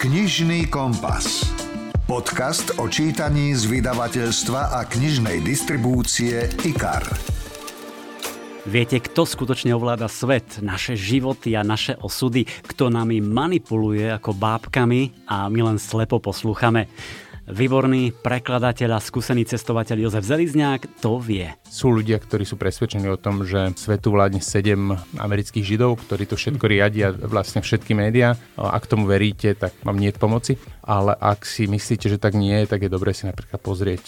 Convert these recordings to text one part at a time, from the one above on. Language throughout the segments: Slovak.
Knižný kompas. Podcast o čítaní z vydavateľstva a knižnej distribúcie IKAR. Viete, kto skutočne ovláda svet, naše životy a naše osudy, kto nami manipuluje ako bábkami a my len slepo poslúchame. Výborný prekladateľ a skúsený cestovateľ Jozef Zelizňák to vie. Sú ľudia, ktorí sú presvedčení o tom, že svetu vládne sedem amerických židov, ktorí to všetko riadia, vlastne všetky médiá. Ak tomu veríte, tak vám nie je pomoci. Ale ak si myslíte, že tak nie tak je dobré si napríklad pozrieť,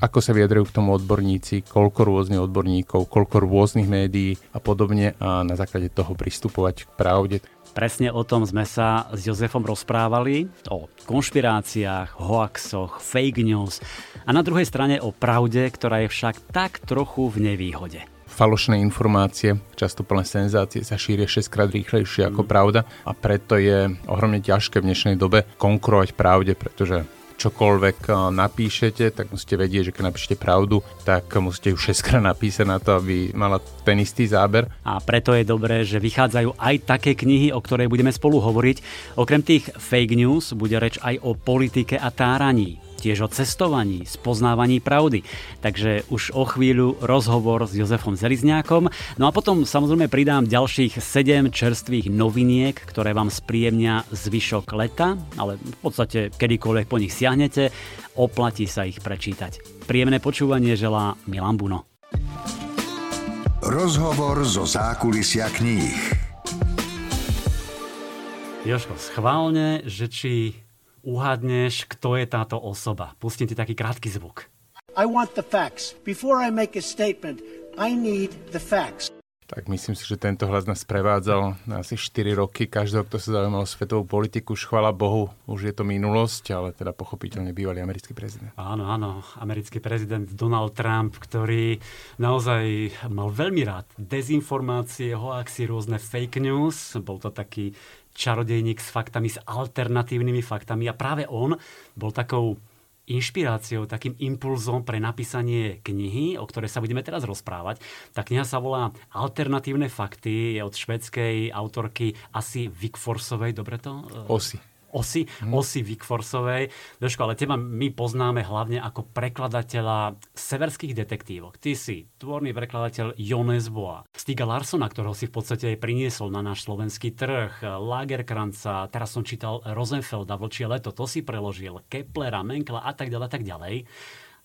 ako sa vyjadrujú k tomu odborníci, koľko rôznych odborníkov, koľko rôznych médií a podobne a na základe toho pristupovať k pravde. Presne o tom sme sa s Jozefom rozprávali, o konšpiráciách, hoaxoch, fake news. A na druhej strane o pravde, ktorá je však tak trochu v nevýhode. Falošné informácie, často plné senzácie sa šíria 6 krát rýchlejšie ako mm. pravda. A preto je ohromne ťažké v dnešnej dobe konkurovať pravde, pretože čokoľvek eh, napíšete, tak musíte vedieť, že keď napíšete pravdu, tak musíte ju 6 krát napísať na to, aby mala ten istý záber. A preto je dobré, že vychádzajú aj také knihy, o ktorej budeme spolu hovoriť. Okrem tých fake news bude reč aj o politike a táraní tiež o cestovaní, spoznávaní pravdy. Takže už o chvíľu rozhovor s Jozefom Zelizňákom. No a potom samozrejme pridám ďalších 7 čerstvých noviniek, ktoré vám spríjemnia zvyšok leta, ale v podstate kedykoľvek po nich siahnete, oplatí sa ich prečítať. Príjemné počúvanie želá Milan Buno. Rozhovor zo zákulisia kníh. Joško, schválne, že či uhádneš, kto je táto osoba. Pustím ti taký krátky zvuk. I want the facts. Before I make a statement, I need the facts. Tak myslím si, že tento hlas nás prevádzal na asi 4 roky. Každého, kto sa zaujímal o svetovú politiku, už chvala Bohu, už je to minulosť, ale teda pochopiteľne bývalý americký prezident. Áno, áno, americký prezident Donald Trump, ktorý naozaj mal veľmi rád dezinformácie, hoaxy, rôzne fake news. Bol to taký čarodejník s faktami, s alternatívnymi faktami a práve on bol takou inšpiráciou, takým impulzom pre napísanie knihy, o ktorej sa budeme teraz rozprávať. Tá kniha sa volá Alternatívne fakty, je od švedskej autorky asi Wickforsovej, dobre to? Osi osy, hmm. osy Wickforsovej. Doško, ale teba my poznáme hlavne ako prekladateľa severských detektívok. Ty si tvorný prekladateľ Jones Boa, Stiga Larsona, ktorého si v podstate aj priniesol na náš slovenský trh, Lagerkranca, teraz som čítal Rosenfelda, Vlčie leto, to si preložil, Keplera, Menkla a tak ďalej, a tak ďalej.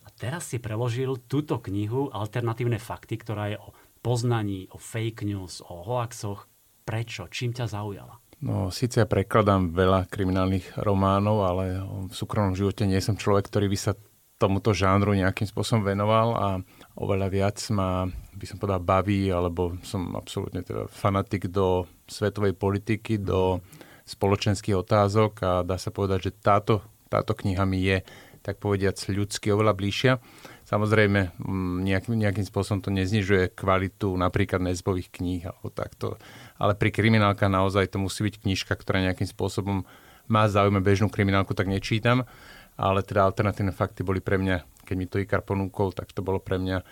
A teraz si preložil túto knihu Alternatívne fakty, ktorá je o poznaní, o fake news, o hoaxoch. Prečo? Čím ťa zaujala? No, síce ja prekladám veľa kriminálnych románov, ale v súkromnom živote nie som človek, ktorý by sa tomuto žánru nejakým spôsobom venoval a oveľa viac ma, by som povedal, baví, alebo som absolútne teda fanatik do svetovej politiky, do spoločenských otázok a dá sa povedať, že táto, táto kniha mi je, tak povediac, ľudsky oveľa bližšia. Samozrejme, nejakým, nejakým spôsobom to neznižuje kvalitu napríklad nezbových kníh alebo takto ale pri kriminálka naozaj to musí byť knižka, ktorá nejakým spôsobom má záujme bežnú kriminálku, tak nečítam, ale teda alternatívne fakty boli pre mňa, keď mi to IKAR ponúkol, tak to bolo pre mňa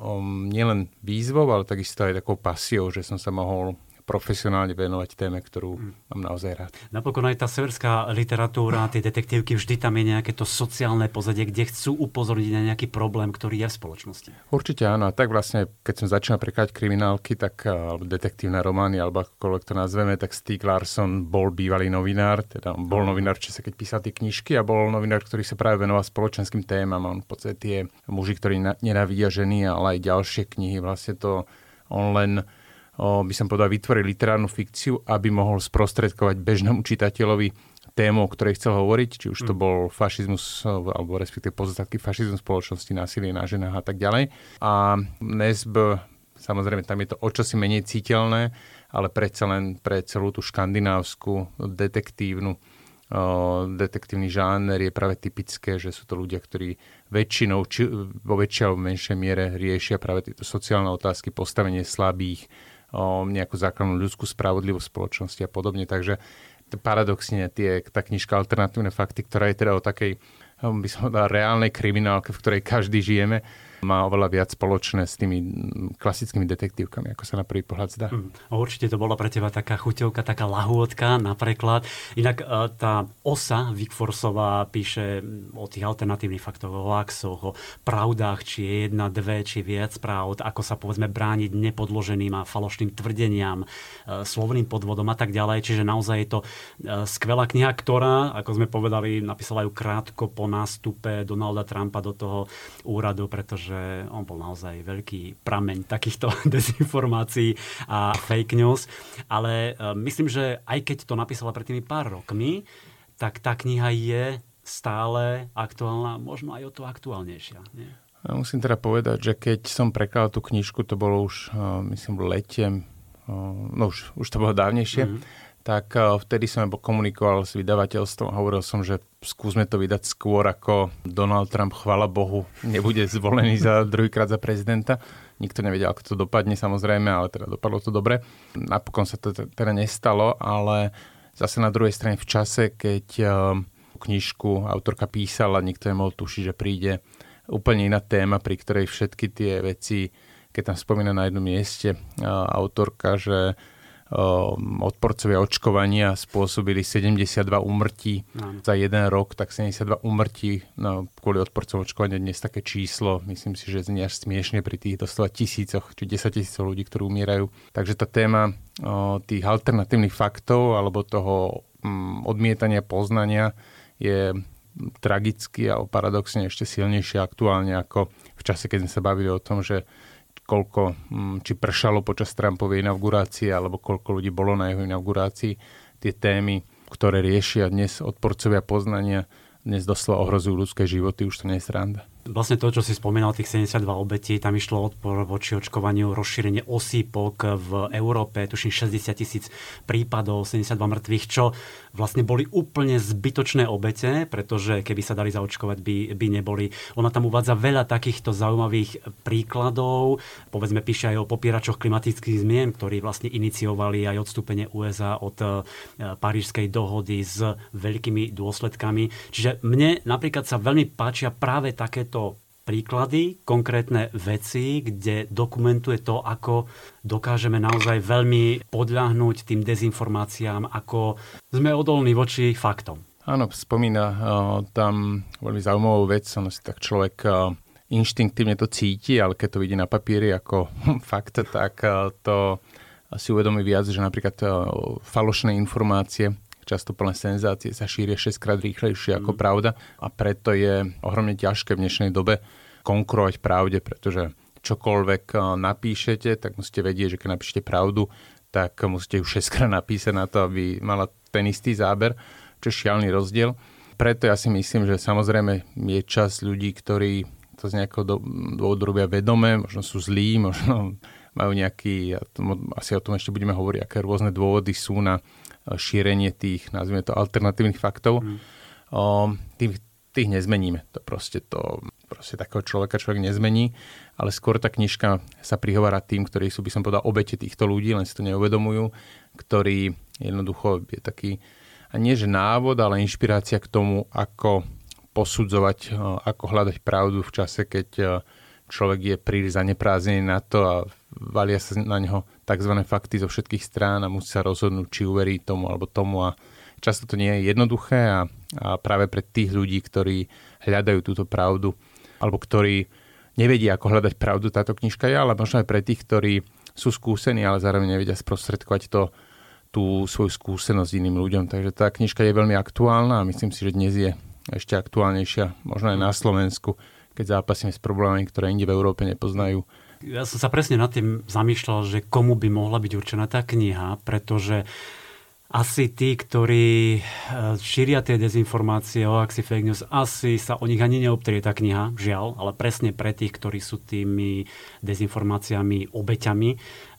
um, nielen výzvou, ale takisto aj takou pasiou, že som sa mohol profesionálne venovať téme, ktorú mm. mám naozaj rád. Napokon aj tá severská literatúra, tie detektívky, vždy tam je nejaké to sociálne pozadie, kde chcú upozorniť na nejaký problém, ktorý je v spoločnosti. Určite áno. A tak vlastne, keď som začal prekladať kriminálky, tak alebo detektívne romány, alebo akokoľvek to nazveme, tak Stieg Larsson bol bývalý novinár, teda on bol novinár, či sa keď písal tie knižky a bol novinár, ktorý sa práve venoval spoločenským témam. On v podstate tie muži, ktorí nenávidia ženy, ale aj ďalšie knihy, vlastne to on len by som povedal, vytvoril literárnu fikciu, aby mohol sprostredkovať bežnému čitateľovi tému, o ktorej chcel hovoriť, či už to mm. bol fašizmus, alebo respektíve pozostatky fašizmu spoločnosti, násilie na ženách a tak ďalej. A Nesb, samozrejme, tam je to o čosi menej citeľné, ale predsa len pre celú tú škandinávsku detektívnu detektívny žáner je práve typické, že sú to ľudia, ktorí väčšinou, či vo väčšej alebo menšej miere riešia práve tieto sociálne otázky, postavenie slabých, nejakú základnú ľudskú spravodlivosť spoločnosti a podobne. Takže paradoxne tie, tá knižka Alternatívne fakty, ktorá je teda o takej, by som povedal, reálnej kriminálke, v ktorej každý žijeme, má oveľa viac spoločné s tými klasickými detektívkami, ako sa na prvý pohľad zdá. Mm. Určite to bola pre teba taká chuťovka, taká lahôdka na preklad. Inak e, tá osa Wickforsová píše o tých alternatívnych faktoch, o laxoch, o pravdách, či je jedna, dve, či viac pravd, ako sa povedzme brániť nepodloženým a falošným tvrdeniam, e, slovným podvodom a tak ďalej. Čiže naozaj je to e, skvelá kniha, ktorá, ako sme povedali, napísala ju krátko po nástupe Donalda Trumpa do toho úradu, pretože on bol naozaj veľký prameň takýchto dezinformácií a fake news. Ale e, myslím, že aj keď to napísala pred tými pár rokmi, tak tá kniha je stále aktuálna, možno aj o to aktuálnejšia. Nie? Ja musím teda povedať, že keď som prekladal tú knižku, to bolo už, uh, myslím, v lete, uh, no už, už to bolo dávnejšie, mm-hmm tak uh, vtedy som komunikoval s vydavateľstvom a hovoril som, že skúsme to vydať skôr, ako Donald Trump, chvala Bohu, nebude zvolený za druhýkrát za prezidenta. Nikto nevedel, ako to dopadne samozrejme, ale teda dopadlo to dobre. Napokon sa to teda nestalo, ale zase na druhej strane v čase, keď knižku autorka písala, nikto nemohol tušiť, že príde úplne iná téma, pri ktorej všetky tie veci, keď tam spomína na jednom mieste autorka, že odporcovia očkovania spôsobili 72 úmrtí no. za jeden rok, tak 72 úmrtí no, kvôli odporcom očkovania dnes také číslo, myslím si, že znie až smiešne pri tých doslova tisícoch, či 10 tisícov ľudí, ktorí umierajú. Takže tá téma o, tých alternatívnych faktov alebo toho mm, odmietania poznania je tragicky a paradoxne ešte silnejšie aktuálne ako v čase, keď sme sa bavili o tom, že koľko, mm, či pršalo počas Trumpovej inaugurácie, alebo koľko ľudí bolo na jeho inaugurácii. Tie témy, ktoré riešia dnes odporcovia poznania, dnes doslova ohrozujú ľudské životy, už to nie je sranda. Vlastne to, čo si spomínal, tých 72 obetí, tam išlo odpor voči očkovaniu, rozšírenie osýpok v Európe, tuším 60 tisíc prípadov, 72 mŕtvych, čo vlastne boli úplne zbytočné obete, pretože keby sa dali zaočkovať, by, by neboli. Ona tam uvádza veľa takýchto zaujímavých príkladov, povedzme píše aj o popieračoch klimatických zmien, ktorí vlastne iniciovali aj odstúpenie USA od e, Parížskej dohody s veľkými dôsledkami. Čiže mne napríklad sa veľmi páčia práve také takéto príklady, konkrétne veci, kde dokumentuje to, ako dokážeme naozaj veľmi podľahnúť tým dezinformáciám, ako sme odolní voči faktom. Áno, spomína uh, tam veľmi zaujímavú vec, ono si tak človek uh, inštinktívne to cíti, ale keď to vidí na papieri ako fakt, tak uh, to si uvedomí viac, že napríklad falošné informácie často plné senzácie sa šíria 6 krát rýchlejšie ako mm. pravda a preto je ohromne ťažké v dnešnej dobe konkurovať pravde, pretože čokoľvek eh, napíšete, tak musíte vedieť, že keď napíšete pravdu, tak musíte ju 6 krát napísať na to, aby mala ten istý záber, čo je šialný rozdiel. Preto ja si myslím, že samozrejme je čas ľudí, ktorí to z nejakého dôvodu robia vedome, možno sú zlí, možno majú nejaký, asi o tom ešte budeme hovoriť, aké rôzne dôvody sú na šírenie tých, nazvime to, alternatívnych faktov. Mm. O, tých, tých nezmeníme. To proste, to proste takého človeka človek nezmení, ale skôr tá knižka sa prihovára tým, ktorí sú, by som povedal, obete týchto ľudí, len si to neuvedomujú, ktorí jednoducho je taký, a nie že návod, ale inšpirácia k tomu, ako posudzovať, ako hľadať pravdu v čase, keď človek je príliš zaneprázdnený na to a valia sa na neho tzv. fakty zo všetkých strán a musí sa rozhodnúť, či uverí tomu alebo tomu a často to nie je jednoduché a, a práve pre tých ľudí, ktorí hľadajú túto pravdu alebo ktorí nevedia, ako hľadať pravdu, táto knižka je, ale možno aj pre tých, ktorí sú skúsení, ale zároveň nevedia sprostredkovať to, tú svoju skúsenosť iným ľuďom. Takže tá knižka je veľmi aktuálna a myslím si, že dnes je ešte aktuálnejšia, možno aj na Slovensku keď zápasíme s problémami, ktoré inde v Európe nepoznajú. Ja som sa presne nad tým zamýšľal, že komu by mohla byť určená tá kniha, pretože asi tí, ktorí e, šíria tie dezinformácie o axi fake news, asi sa o nich ani neobtrie tá kniha, žiaľ, ale presne pre tých, ktorí sú tými dezinformáciami obeťami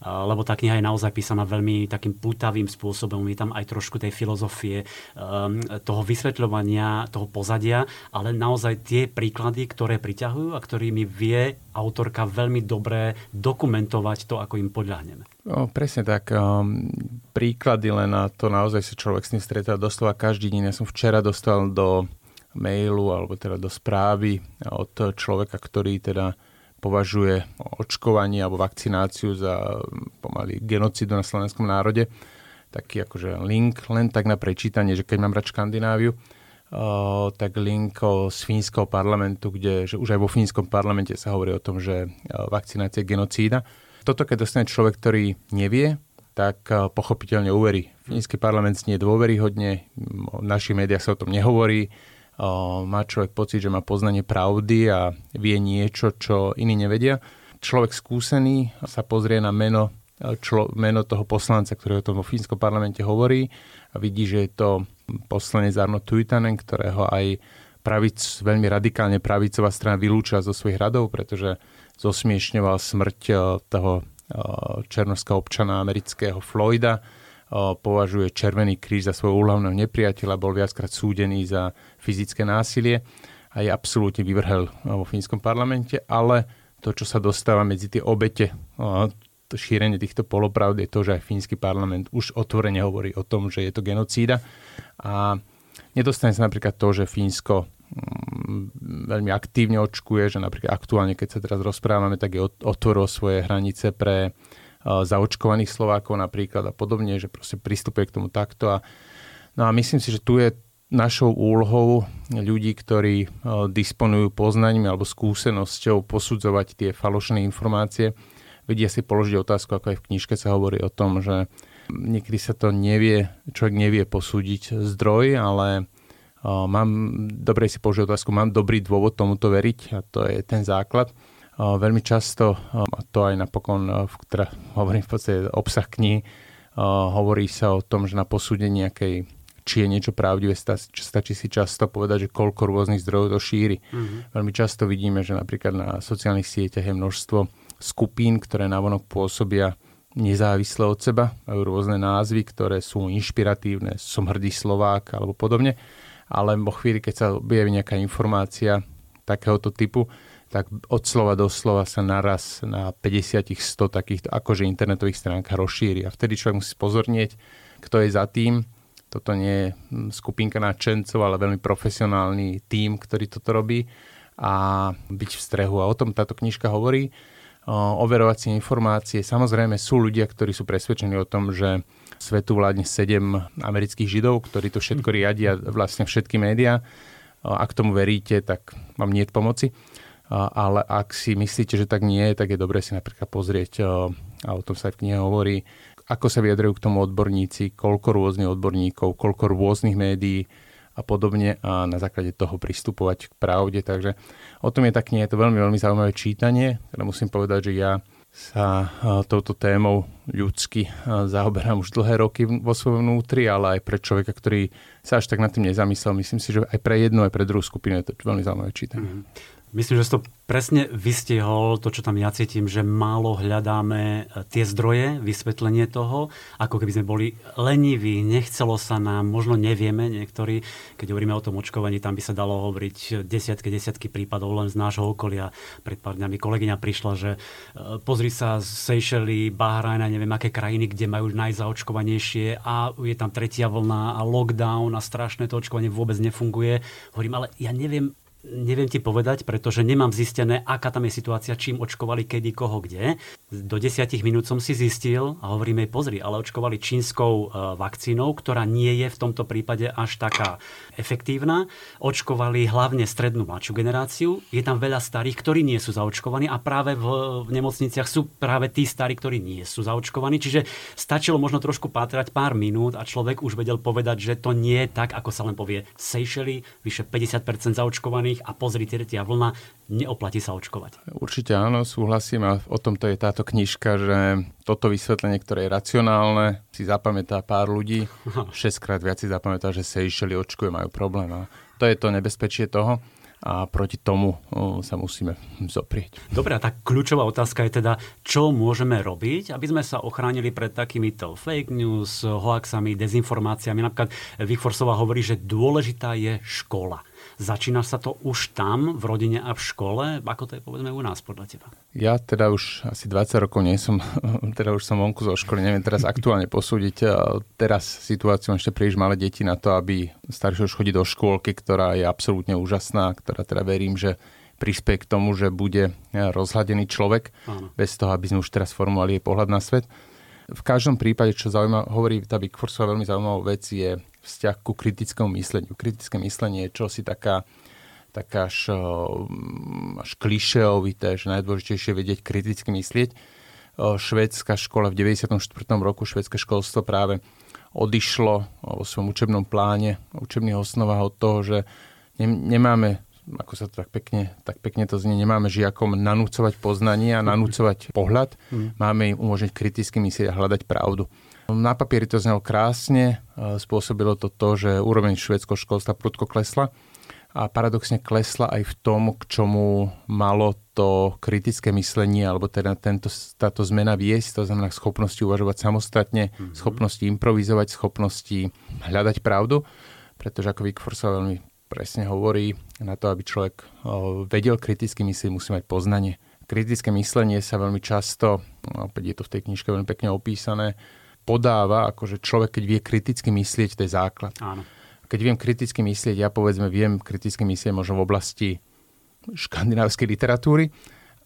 lebo tá kniha je naozaj písaná veľmi takým pútavým spôsobom. Je tam aj trošku tej filozofie, um, toho vysvetľovania, toho pozadia, ale naozaj tie príklady, ktoré priťahujú a ktorými vie autorka veľmi dobre dokumentovať to, ako im podľahneme. No, presne tak. Um, príklady len na to naozaj sa človek s tým stretá doslova každý deň. Ja som včera dostal do mailu alebo teda do správy od človeka, ktorý teda považuje očkovanie alebo vakcináciu za pomaly genocidu na slovenskom národe. Taký akože link len tak na prečítanie, že keď mám brať Škandináviu, tak link z fínskeho parlamentu, kde že už aj vo fínskom parlamente sa hovorí o tom, že vakcinácia je genocída. Toto, keď dostane človek, ktorý nevie, tak pochopiteľne uverí. Fínsky parlament znie dôveryhodne, v našich médiách sa o tom nehovorí, má človek pocit, že má poznanie pravdy a vie niečo, čo iní nevedia. Človek skúsený sa pozrie na meno, člo, meno toho poslanca, ktorý o tom vo fínskom parlamente hovorí a vidí, že je to poslanec Arno Tuitanen, ktorého aj pravic, veľmi radikálne pravicová strana vylúčila zo svojich radov, pretože zosmiešňoval smrť eh, toho eh, černovského občana amerického Floyda, považuje Červený kríž za svojho úhlavného nepriateľa, bol viackrát súdený za fyzické násilie a je absolútne vyvrhel vo fínskom parlamente, ale to, čo sa dostáva medzi tie obete šírenie týchto polopravd je to, že aj fínsky parlament už otvorene hovorí o tom, že je to genocída. A nedostane sa napríklad to, že Fínsko mm, veľmi aktívne očkuje, že napríklad aktuálne, keď sa teraz rozprávame, tak je otvoril svoje hranice pre zaočkovaných Slovákov napríklad a podobne, že proste pristupuje k tomu takto. A, no a myslím si, že tu je našou úlohou ľudí, ktorí disponujú poznaním alebo skúsenosťou posudzovať tie falošné informácie, vedia si položiť otázku, ako aj v knižke sa hovorí o tom, že niekedy sa to nevie, človek nevie posúdiť zdroj, ale mám, dobre si položiť otázku, mám dobrý dôvod tomuto veriť a to je ten základ. Veľmi často, a to aj napokon, teda hovorím v podstate obsah knihy, hovorí sa o tom, že na posúdenie nejakej či je niečo pravdivé, stačí si často povedať, že koľko rôznych zdrojov to šíri. Mm-hmm. Veľmi často vidíme, že napríklad na sociálnych sieťach je množstvo skupín, ktoré navonok pôsobia nezávisle od seba, majú rôzne názvy, ktoré sú inšpiratívne, som hrdý Slovák alebo podobne, ale vo chvíli, keď sa objaví nejaká informácia takéhoto typu, tak od slova do slova sa naraz na 50-100 takýchto akože internetových stránkach rozšíri. A vtedy človek musí pozornieť, kto je za tým. Toto nie je skupinka nadšencov, ale veľmi profesionálny tím, ktorý toto robí a byť v strehu. A o tom táto knižka hovorí overovacie informácie. Samozrejme sú ľudia, ktorí sú presvedčení o tom, že svetu vládne sedem amerických židov, ktorí to všetko riadia vlastne všetky médiá. Ak tomu veríte, tak vám nie je pomoci. Ale ak si myslíte, že tak nie tak je dobré si napríklad pozrieť, a o tom sa aj v knihe hovorí, ako sa vyjadrujú k tomu odborníci, koľko rôznych odborníkov, koľko rôznych médií, a podobne a na základe toho pristupovať k pravde. Takže o tom je tak nie, je to veľmi, veľmi zaujímavé čítanie. Teda musím povedať, že ja sa touto témou ľudsky zaoberám už dlhé roky vo svojom vnútri, ale aj pre človeka, ktorý sa až tak nad tým nezamyslel. Myslím si, že aj pre jednu, aj pre druhú skupinu je to veľmi zaujímavé čítanie. Mm-hmm. Myslím, že si to presne vystihol, to, čo tam ja cítim, že málo hľadáme e, tie zdroje, vysvetlenie toho, ako keby sme boli leniví, nechcelo sa nám, možno nevieme niektorí, keď hovoríme o tom očkovaní, tam by sa dalo hovoriť desiatky, desiatky prípadov len z nášho okolia. Pred pár dňami kolegyňa prišla, že e, pozri sa z Seychely, Bahrajna, neviem aké krajiny, kde majú najzaočkovanejšie a je tam tretia vlna a lockdown a strašné to očkovanie vôbec nefunguje. Hovorím, ale ja neviem, Neviem ti povedať, pretože nemám zistené, aká tam je situácia, čím očkovali, kedy, koho, kde. Do desiatich minút som si zistil a hovorím jej, pozri, ale očkovali čínskou e, vakcínou, ktorá nie je v tomto prípade až taká efektívna. Očkovali hlavne strednú mladšiu generáciu. Je tam veľa starých, ktorí nie sú zaočkovaní a práve v, v nemocniciach sú práve tí starí, ktorí nie sú zaočkovaní. Čiže stačilo možno trošku pátrať pár minút a človek už vedel povedať, že to nie je tak, ako sa len povie Seychely, vyše 50% zaočkovaní očkovaných a pozri, tretia vlna, neoplatí sa očkovať. Určite áno, súhlasím a o tomto je táto knižka, že toto vysvetlenie, ktoré je racionálne, si zapamätá pár ľudí, šestkrát viac si zapamätá, že išeli očkuje, majú problém. A to je to nebezpečie toho a proti tomu sa musíme zoprieť. Dobre, a tá kľúčová otázka je teda, čo môžeme robiť, aby sme sa ochránili pred takýmito fake news, hoaxami, dezinformáciami. Napríklad Vikforsová hovorí, že dôležitá je škola. Začína sa to už tam, v rodine a v škole? Ako to je povedzme u nás podľa teba? Ja teda už asi 20 rokov nie som, teda už som vonku zo školy, neviem teraz aktuálne posúdiť. Teraz situáciu ešte príliš malé deti na to, aby staršie už chodí do škôlky, ktorá je absolútne úžasná, ktorá teda verím, že prispieje k tomu, že bude rozhladený človek, Áno. bez toho, aby sme už teraz formovali jej pohľad na svet. V každom prípade, čo zaujíma, hovorí tá Big Forceová veľmi zaujímavá vec, je vzťah ku kritickému mysleniu. Kritické myslenie je čosi taká, taká až, až klišeovité, že najdôležitejšie je vedieť kriticky myslieť. Švédska škola v 94. roku, švédske školstvo práve odišlo vo svojom učebnom pláne, učebných osnovách od toho, že nemáme ako sa to tak pekne, tak pekne to znie, nemáme žiakom nanúcovať poznanie a nanúcovať pohľad, mm. máme im umožniť kriticky myslieť a hľadať pravdu. Na papieri to znelo krásne, spôsobilo to to, že úroveň švedského školstva prudko klesla a paradoxne klesla aj v tom, k čomu malo to kritické myslenie, alebo teda tento, táto zmena viesť, to znamená schopnosti uvažovať samostatne, mm-hmm. schopnosti improvizovať, schopnosti hľadať pravdu, pretože ako Vic Forsa veľmi presne hovorí, na to, aby človek vedel kriticky myslieť, musí mať poznanie. Kritické myslenie sa veľmi často, opäť je to v tej knižke veľmi pekne opísané, podáva, ako že človek, keď vie kriticky myslieť, to je základ. Áno. Keď viem kriticky myslieť, ja povedzme viem kriticky myslieť možno v oblasti škandinávskej literatúry,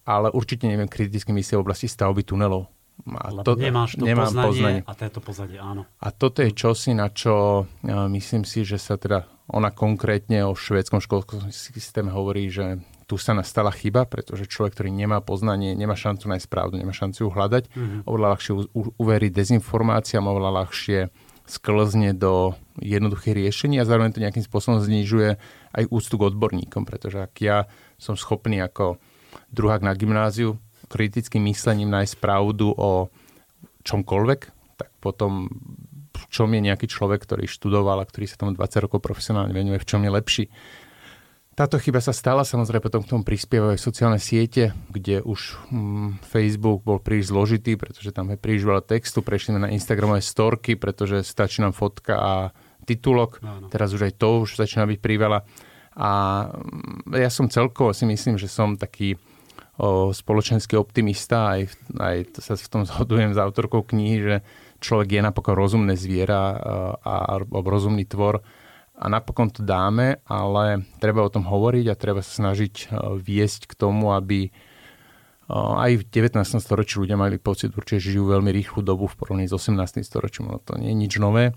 ale určite neviem kriticky myslieť v oblasti stavby tunelov. A Lebo to, nemáš to nemám poznanie, poznanie a to pozadie, áno. A toto je čosi, na čo myslím si, že sa teda ona konkrétne o švédskom školskom systéme hovorí, že tu sa nastala chyba, pretože človek, ktorý nemá poznanie, nemá šancu nájsť pravdu, nemá šancu ju hľadať, mm-hmm. oveľa ľahšie uveriť dezinformáciám, oveľa ľahšie sklzne do jednoduchých riešení a zároveň to nejakým spôsobom znižuje aj úctu k odborníkom, pretože ak ja som schopný ako druhák na gymnáziu kritickým myslením nájsť pravdu o čomkoľvek, tak potom v čom je nejaký človek, ktorý študoval a ktorý sa tomu 20 rokov profesionálne venuje, v čom je lepší. Táto chyba sa stala, samozrejme potom k tomu prispievajú sociálne siete, kde už hm, Facebook bol príliš zložitý, pretože tam je príliš veľa textu, prešli na Instagramové storky, pretože stačí nám fotka a titulok, Áno. teraz už aj to už začína byť priveľa. A hm, ja som celkovo si myslím, že som taký o, spoločenský optimista, aj, aj sa v tom zhodujem s autorkou knihy, že človek je napokon rozumné zviera a, a rozumný tvor a napokon to dáme, ale treba o tom hovoriť a treba sa snažiť e, viesť k tomu, aby e, aj v 19. storočí ľudia mali pocit, určite žijú veľmi rýchlu dobu v porovnaní s 18. storočím. No to nie je nič nové, e,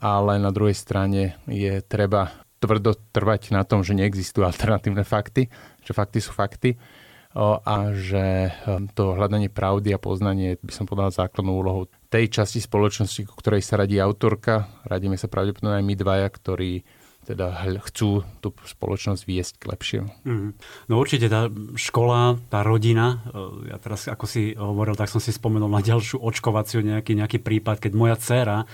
ale na druhej strane je treba tvrdo trvať na tom, že neexistujú alternatívne fakty, že fakty sú fakty a že to hľadanie pravdy a poznanie by som povedal základnou úlohou tej časti spoločnosti, ku ktorej sa radí autorka. Radíme sa pravdepodobne aj my dvaja, ktorí teda chcú tú spoločnosť viesť k lepšiemu. Mm. No určite tá škola, tá rodina, e, ja teraz ako si hovoril, tak som si spomenul na ďalšiu očkovaciu nejaký, nejaký prípad, keď moja dcéra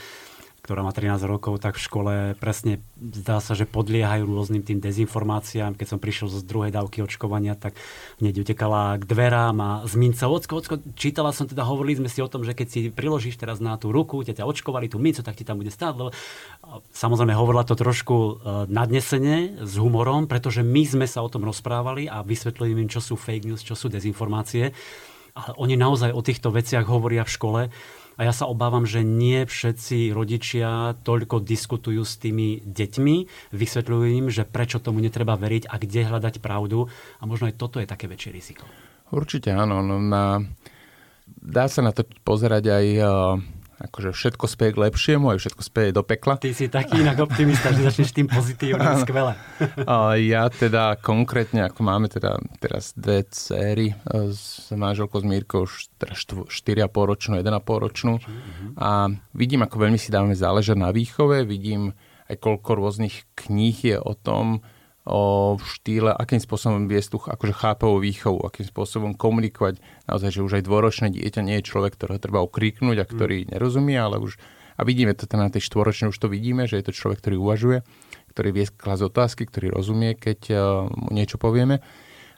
ktorá má 13 rokov, tak v škole presne zdá sa, že podliehajú rôznym tým dezinformáciám. Keď som prišiel z druhej dávky očkovania, tak hneď utekala k dverám a zminca, ocko, ocko, čítala som teda, hovorili sme si o tom, že keď si priložíš teraz na tú ruku, ťa, ťa očkovali tú mincu, tak ti tam bude stáť. Lebo... Samozrejme, hovorila to trošku e, nadnesene, s humorom, pretože my sme sa o tom rozprávali a vysvetlili im, čo sú fake news, čo sú dezinformácie. Ale oni naozaj o týchto veciach hovoria v škole a ja sa obávam, že nie všetci rodičia toľko diskutujú s tými deťmi, vysvetľujú im, že prečo tomu netreba veriť a kde hľadať pravdu. A možno aj toto je také väčšie riziko. Určite áno. No na, dá sa na to pozerať aj akože všetko speje k lepšiemu, aj všetko speje do pekla. Ty si taký inak optimista, že začneš tým pozitívnym, skvelé. ja teda konkrétne, ako máme teda teraz dve céry e, s manželkou s Mírkou, už teda 4,5 ročnú, 1,5 ročnú a vidím, ako veľmi si dávame záležať na výchove, vidím aj koľko rôznych kníh je o tom, o štýle, akým spôsobom viesť tú akože chápavú výchovu, akým spôsobom komunikovať. Naozaj, že už aj dvoročné dieťa nie je človek, ktorého treba okríknuť a ktorý mm. nerozumie, ale už a vidíme to teda na tej štvoročnej, už to vidíme, že je to človek, ktorý uvažuje, ktorý vie klas otázky, ktorý rozumie, keď uh, mu niečo povieme.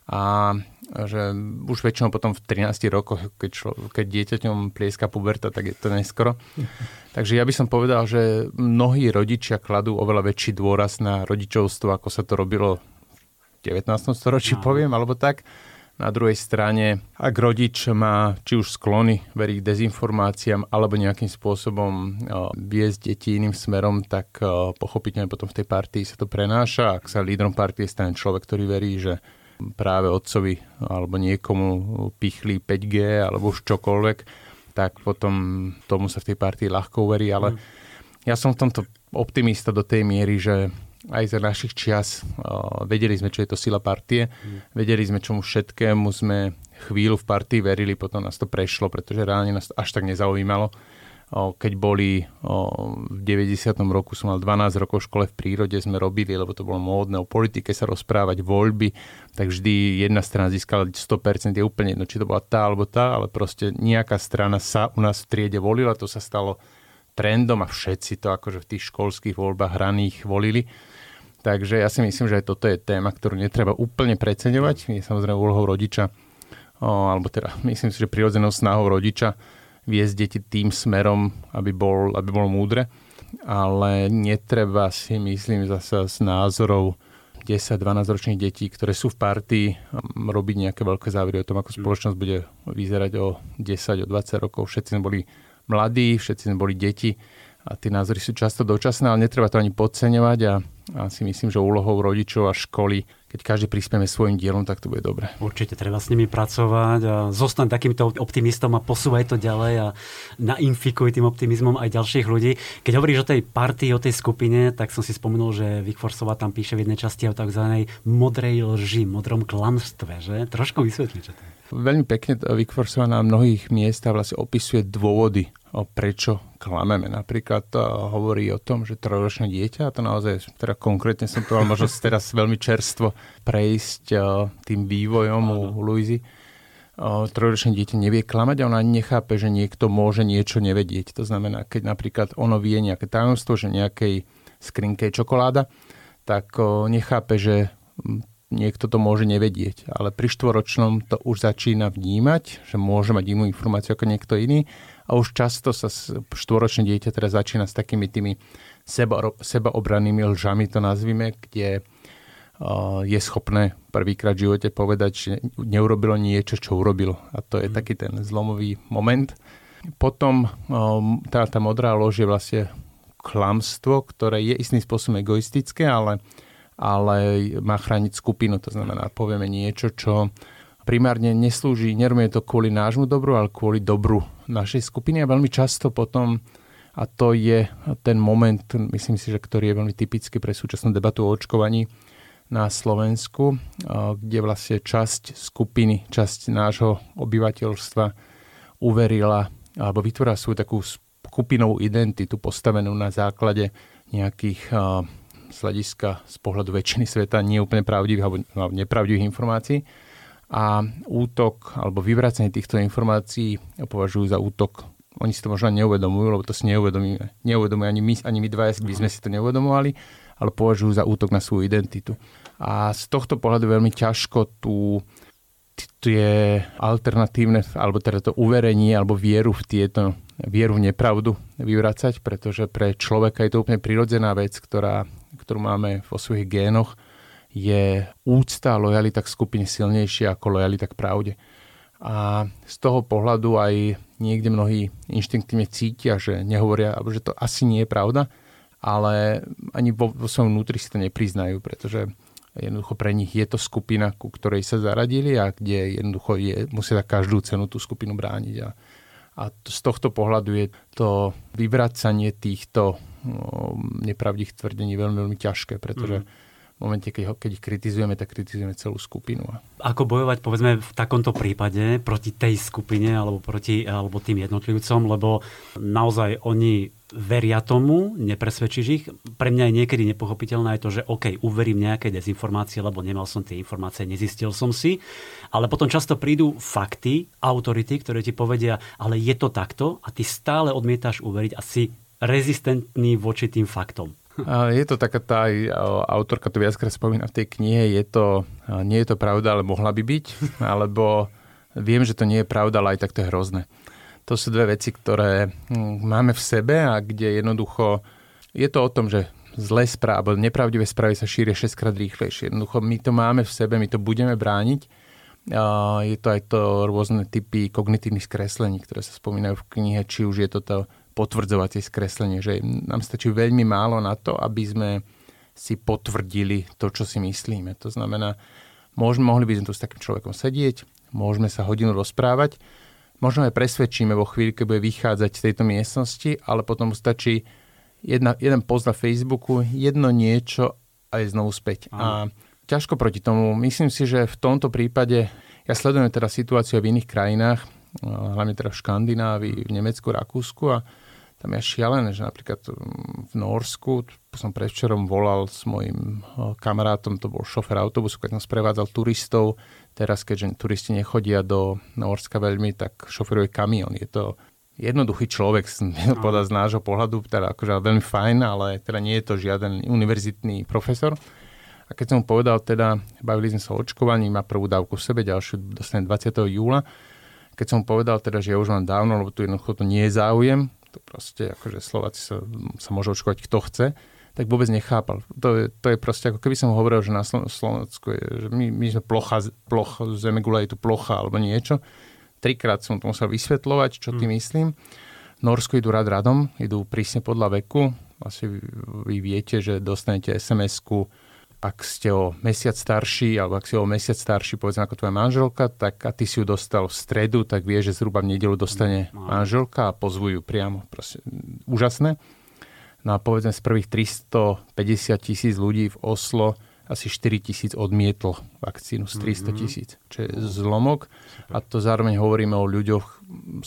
A že už väčšinou potom v 13 rokoch, keď, člo, keď dieťaťom plieska puberta, tak je to neskoro. Takže ja by som povedal, že mnohí rodičia kladú oveľa väčší dôraz na rodičovstvo, ako sa to robilo v 19. storočí, no. poviem, alebo tak. Na druhej strane, ak rodič má či už sklony veriť dezinformáciám alebo nejakým spôsobom viesť deti iným smerom, tak pochopiteľne potom v tej partii sa to prenáša. Ak sa lídrom partie stane človek, ktorý verí, že práve otcovi alebo niekomu pichli 5G alebo už čokoľvek, tak potom tomu sa v tej partii ľahko uverí, ale mm. ja som v tomto optimista do tej miery, že aj za našich čias vedeli sme, čo je to sila partie, mm. vedeli sme, čomu všetkému sme chvíľu v partii verili, potom nás to prešlo, pretože reálne nás to až tak nezaujímalo keď boli v 90. roku, som mal 12 rokov v škole v prírode, sme robili, lebo to bolo módne, o politike sa rozprávať, voľby, tak vždy jedna strana získala 100%, je úplne jedno, či to bola tá alebo tá, ale proste nejaká strana sa u nás v triede volila, to sa stalo trendom a všetci to akože v tých školských voľbách hraných volili. Takže ja si myslím, že aj toto je téma, ktorú netreba úplne preceňovať. Je samozrejme úlohou rodiča, alebo teda myslím si, že prirodzenou snahou rodiča viesť deti tým smerom, aby bol, aby bol múdre. Ale netreba si, myslím, zase z názorov 10-12 ročných detí, ktoré sú v partii, robiť nejaké veľké závery o tom, ako spoločnosť bude vyzerať o 10, o 20 rokov. Všetci sme boli mladí, všetci sme boli deti a tie názory sú často dočasné, ale netreba to ani podceňovať a, a si myslím, že úlohou rodičov a školy keď každý prispieme svojim dielom, tak to bude dobre. Určite treba s nimi pracovať a zostať takýmto optimistom a posúvaj to ďalej a nainfikuj tým optimizmom aj ďalších ľudí. Keď hovoríš o tej partii, o tej skupine, tak som si spomenul, že Vic Forsova tam píše v jednej časti o tzv. modrej lži, modrom klamstve, že? Trošku vysvetli, čo to je. Veľmi pekne Vic Forsova na mnohých miestach vlastne opisuje dôvody, prečo klameme. Napríklad to hovorí o tom, že trojročné dieťa, a to naozaj teda konkrétne som to mal možnosť teraz veľmi čerstvo prejsť tým vývojom u Luizy. Trojročné dieťa nevie klamať a ona nechápe, že niekto môže niečo nevedieť. To znamená, keď napríklad ono vie nejaké tajomstvo, že nejakej skrinke je čokoláda, tak nechápe, že niekto to môže nevedieť, ale pri štvoročnom to už začína vnímať, že môže mať inú informáciu ako niekto iný a už často sa štvoročné dieťa teda začína s takými tými seba, sebaobrannými lžami, to nazvime, kde uh, je schopné prvýkrát v živote povedať, že neurobilo niečo, čo urobilo. A to je mm. taký ten zlomový moment. Potom um, tá, tá modrá lož je vlastne klamstvo, ktoré je istým spôsobom egoistické, ale ale má chrániť skupinu. To znamená, povieme niečo, čo primárne neslúži, nerobíme to kvôli nášmu dobru, ale kvôli dobru našej skupiny a veľmi často potom a to je ten moment, myslím si, že ktorý je veľmi typický pre súčasnú debatu o očkovaní na Slovensku, kde vlastne časť skupiny, časť nášho obyvateľstva uverila alebo vytvorila svoju takú skupinovú identitu postavenú na základe nejakých z hľadiska z pohľadu väčšiny sveta nie úplne pravdivých alebo no, nepravdivých informácií. A útok alebo vyvracenie týchto informácií považujú za útok. Oni si to možno neuvedomujú, lebo to si neuvedomíme. Neuvedomujú ani my, ani my dvaja by sme si to neuvedomovali, ale považujú za útok na svoju identitu. A z tohto pohľadu veľmi ťažko tú tie alternatívne, alebo teda to uverenie, alebo vieru v tieto, vieru v nepravdu vyvracať, pretože pre človeka je to úplne prirodzená vec, ktorá ktorú máme vo svojich génoch, je úcta a lojalita k skupine silnejšia ako lojalita k pravde. A z toho pohľadu aj niekde mnohí inštinktívne cítia, že nehovoria, že to asi nie je pravda, ale ani vo, vo svojom vnútri si to nepriznajú, pretože jednoducho pre nich je to skupina, ku ktorej sa zaradili a kde jednoducho je, musia každú cenu tú skupinu brániť. A, a z tohto pohľadu je to vyvracanie týchto nepravdých tvrdení veľmi, veľmi ťažké, pretože mm. v momente, keď, ho, keď ich kritizujeme, tak kritizujeme celú skupinu. Ako bojovať, povedzme, v takomto prípade proti tej skupine alebo proti alebo tým jednotlivcom, lebo naozaj oni veria tomu, nepresvedčíš ich. Pre mňa je niekedy nepochopiteľné aj to, že OK, uverím nejaké dezinformácie, lebo nemal som tie informácie, nezistil som si. Ale potom často prídu fakty, autority, ktoré ti povedia, ale je to takto a ty stále odmietáš uveriť a si rezistentný voči tým faktom. Je to taká tá, autorka to viackrát spomína v tej knihe, je to, nie je to pravda, ale mohla by byť, alebo viem, že to nie je pravda, ale aj tak to je hrozné. To sú dve veci, ktoré hm, máme v sebe a kde jednoducho je to o tom, že zlé správy, alebo nepravdivé správy sa šíria 6 krát rýchlejšie. Jednoducho my to máme v sebe, my to budeme brániť. Je to aj to rôzne typy kognitívnych skreslení, ktoré sa spomínajú v knihe, či už je to to potvrdzovacie skreslenie, že nám stačí veľmi málo na to, aby sme si potvrdili to, čo si myslíme. To znamená, môžeme, mohli by sme tu s takým človekom sedieť, môžeme sa hodinu rozprávať, možno aj presvedčíme vo chvíli, keď bude vychádzať z tejto miestnosti, ale potom stačí jedna, jeden post na Facebooku, jedno niečo a je znovu späť. A ťažko proti tomu. Myslím si, že v tomto prípade, ja sledujem teda situáciu v iných krajinách, hlavne teda v Škandinávii, v Nemecku, Rakúsku a tam je šialené, že napríklad mm, v Norsku, som predvčerom volal s mojim kamarátom, to bol šofer autobusu, keď som sprevádzal turistov, teraz keďže turisti nechodia do Norska veľmi, tak šoferuje kamión. Je to jednoduchý človek, no. podľa z nášho pohľadu, teda akože veľmi fajn, ale teda nie je to žiaden univerzitný profesor. A keď som mu povedal, teda bavili sme sa o očkovaní, má prvú dávku v sebe, ďalšiu dostane 20. júla, keď som mu povedal teda, že ja už mám dávno, lebo tu jednoducho to nie je záujem, to proste akože Slováci sa, sa môže očkovať kto chce, tak vôbec nechápal. To je, to je proste ako keby som hovoril, že na Slovensku je, že my, my sme plocha, plocha Zemegula je tu plocha alebo niečo. Trikrát som to musel vysvetľovať, čo tým mm. myslím. Norsko idú rad radom, idú prísne podľa veku. Asi vy, vy viete, že dostanete SMS-ku ak ste o mesiac starší, alebo ak si o mesiac starší, povedzme ako tvoja manželka, tak a ty si ju dostal v stredu, tak vie, že zhruba v nedelu dostane no. manželka a pozvu ju priamo. Proste, úžasné. No a povedzme z prvých 350 tisíc ľudí v Oslo asi 4 tisíc odmietlo vakcínu z 300 mhm. tisíc, čo je zlomok. A to zároveň hovoríme o ľuďoch,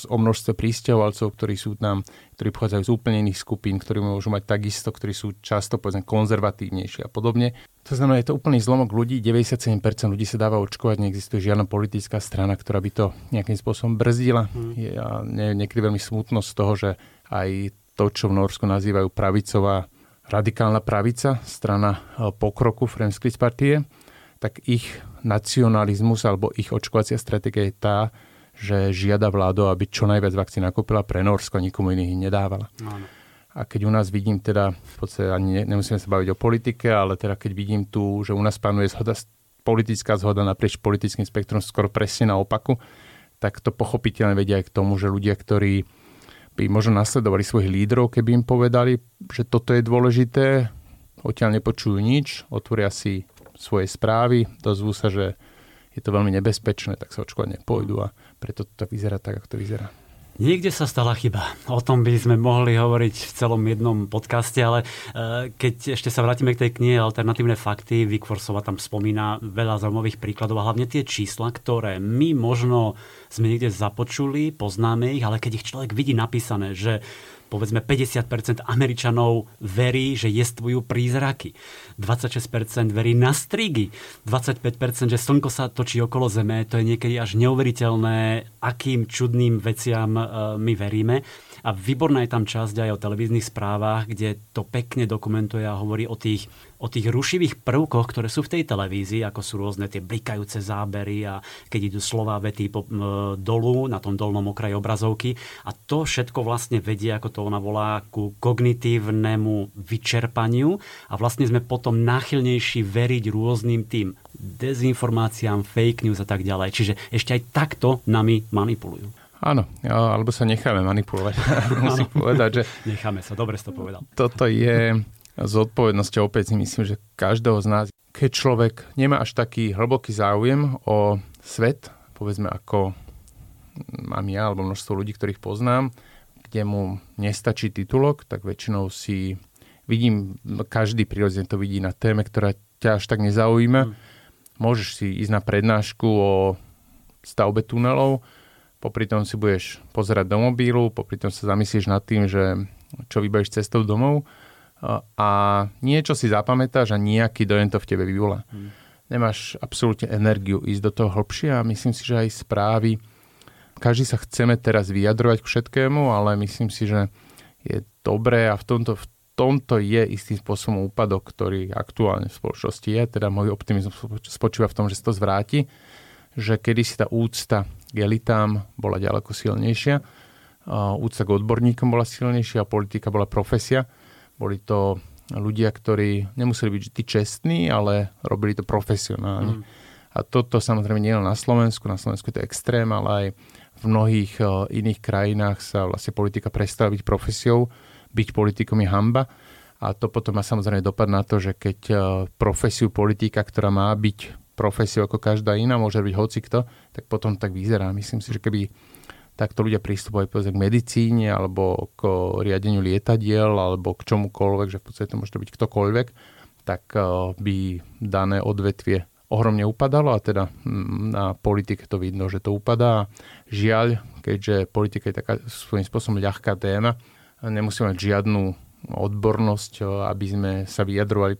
o množstve prísťahovalcov, ktorí sú tam, ktorí pochádzajú z úplne iných skupín, ktorí môžu mať takisto, ktorí sú často povedzme konzervatívnejší a podobne. To znamená, je to úplný zlomok ľudí, 97% ľudí sa dáva očkovať, neexistuje žiadna politická strana, ktorá by to nejakým spôsobom brzdila. Mm. Je, a nie, niekedy veľmi smutno z toho, že aj to, čo v Norsku nazývajú pravicová radikálna pravica, strana e, pokroku Fremskrittspartie, tak ich nacionalizmus alebo ich očkovacia stratégia je tá, že žiada vládu, aby čo najviac vakcín nakúpila pre Norsko a nikomu iných nedávala. Áno. A keď u nás vidím teda, v podstate ani nemusíme sa baviť o politike, ale teda keď vidím tu, že u nás panuje zhoda, politická zhoda naprieč politickým spektrom skoro presne na opaku, tak to pochopiteľne vedia aj k tomu, že ľudia, ktorí by možno nasledovali svojich lídrov, keby im povedali, že toto je dôležité, odtiaľ nepočujú nič, otvoria si svoje správy, dozvú sa, že je to veľmi nebezpečné, tak sa očkovať nepôjdu a preto to vyzerá tak, ako to vyzerá. Niekde sa stala chyba. O tom by sme mohli hovoriť v celom jednom podcaste, ale e, keď ešte sa vrátime k tej knihe Alternatívne fakty, Vikforsova tam spomína veľa zaujímavých príkladov a hlavne tie čísla, ktoré my možno sme niekde započuli, poznáme ich, ale keď ich človek vidí napísané, že povedzme 50% Američanov verí, že jestvujú prízraky. 26% verí na strigy. 25% že slnko sa točí okolo Zeme. To je niekedy až neuveriteľné, akým čudným veciam e, my veríme. A výborná je tam časť aj o televíznych správach, kde to pekne dokumentuje a hovorí o tých, o tých rušivých prvkoch, ktoré sú v tej televízii, ako sú rôzne tie blikajúce zábery a keď idú slová vety po, m, dolu, na tom dolnom okraji obrazovky. A to všetko vlastne vedie, ako to ona volá, ku kognitívnemu vyčerpaniu a vlastne sme potom náchylnejší veriť rôznym tým dezinformáciám, fake news a tak ďalej. Čiže ešte aj takto nami manipulujú. Áno, alebo sa necháme manipulovať. Musím povedať, že... Necháme sa, dobre si to povedal. Toto je zodpovednosťou opäť si myslím, že každého z nás, keď človek nemá až taký hlboký záujem o svet, povedzme ako mám ja, alebo množstvo ľudí, ktorých poznám, kde mu nestačí titulok, tak väčšinou si vidím, každý prirodzene to vidí na téme, ktorá ťa až tak nezaujíma. Mm. Môžeš si ísť na prednášku o stavbe tunelov, popri tom si budeš pozerať do mobilu, popri tom sa zamyslíš nad tým, že čo vybavíš cestou domov a niečo si zapamätáš a nejaký dojem to v tebe vyvolá. Hmm. Nemáš absolútne energiu ísť do toho hlbšie a myslím si, že aj správy, každý sa chceme teraz vyjadrovať k všetkému, ale myslím si, že je dobré a v tomto, v tomto je istým spôsobom úpadok, ktorý aktuálne v spoločnosti je. Teda môj optimizmus spočíva v tom, že sa to zvráti, že kedy si tá úcta k elitám bola ďaleko silnejšia. Úcta k odborníkom bola silnejšia a politika bola profesia. Boli to ľudia, ktorí nemuseli byť vždy čestní, ale robili to profesionálne. Mm. A toto samozrejme nie len na Slovensku, na Slovensku je to extrém, ale aj v mnohých iných krajinách sa vlastne politika prestala byť profesiou, byť politikom je hamba. A to potom má samozrejme dopad na to, že keď profesiu politika, ktorá má byť profesiu ako každá iná, môže byť hocikto, tak potom tak vyzerá. Myslím si, že keby takto ľudia pristupovali povedzme, k medicíne alebo k riadeniu lietadiel alebo k čomukoľvek, že v podstate to môže byť ktokoľvek, tak uh, by dané odvetvie ohromne upadalo a teda mm, na politike to vidno, že to upadá. Žiaľ, keďže politika je taká svojím spôsobom ľahká téma, nemusíme mať žiadnu odbornosť, aby sme sa vyjadrovali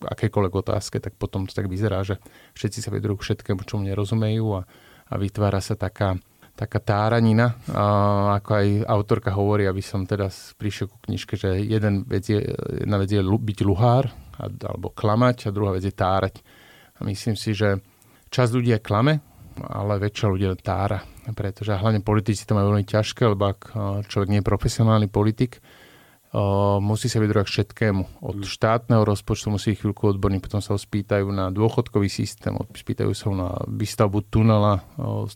akékoľvek otázke, tak potom to tak vyzerá, že všetci sa vedú k všetkému, čomu nerozumejú a, a vytvára sa taká, taká táranina, a ako aj autorka hovorí, aby som teda prišiel ku knižke, že jeden vec je, jedna vec je byť luhár alebo klamať a druhá vec je tárať a myslím si, že čas ľudia klame, ale väčšia ľudia tára. Pretože hlavne politici to majú veľmi ťažké, lebo ak človek nie je profesionálny politik, musí sa vydrovať k všetkému. Od mm. štátneho rozpočtu musí chvíľku odborní, potom sa ho spýtajú na dôchodkový systém, spýtajú sa ho na výstavbu tunela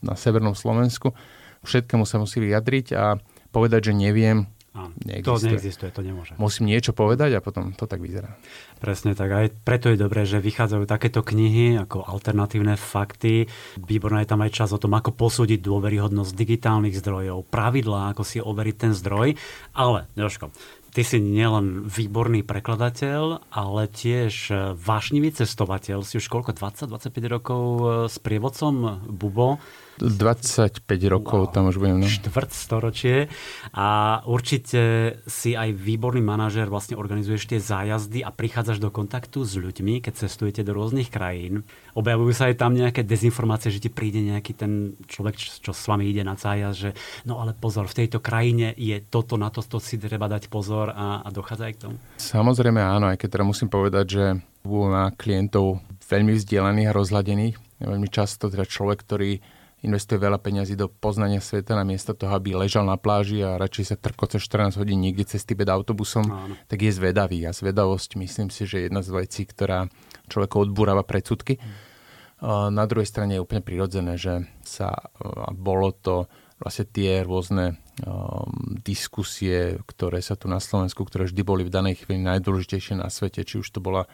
na severnom Slovensku. Všetkému sa musí vyjadriť a povedať, že neviem, Áno, neexistuje. To neexistuje, to nemôže. Musím niečo povedať a potom to tak vyzerá. Presne tak. Aj preto je dobré, že vychádzajú takéto knihy ako alternatívne fakty. Výborná je tam aj čas o tom, ako posúdiť dôveryhodnosť digitálnych zdrojov, pravidlá, ako si overiť ten zdroj. Ale, Jožko, ty si nielen výborný prekladateľ, ale tiež vášnivý cestovateľ. Si už koľko, 20-25 rokov s prievodcom Bubo 25 rokov wow. tam už budem. No. Štvrt storočie a určite si aj výborný manažer, vlastne organizuješ tie zájazdy a prichádzaš do kontaktu s ľuďmi, keď cestujete do rôznych krajín. Objavujú sa aj tam nejaké dezinformácie, že ti príde nejaký ten človek, čo, čo s vami ide na zájazd, že no ale pozor, v tejto krajine je toto, na to, to si treba dať pozor a, a dochádza aj k tomu? Samozrejme áno, aj keď teda musím povedať, že má klientov veľmi vzdelaných a rozhľadených. Veľmi často teda človek, ktorý investuje veľa peňazí do poznania sveta na miesto toho, aby ležal na pláži a radšej sa trkoce 14 hodín niekde cez Tibet autobusom, Áno. tak je zvedavý. A zvedavosť myslím si, že je jedna z vecí, ktorá človeka odbúrava predsudky. Hmm. Na druhej strane je úplne prirodzené, že sa bolo to vlastne tie rôzne um, diskusie, ktoré sa tu na Slovensku, ktoré vždy boli v danej chvíli najdôležitejšie na svete, či už to bola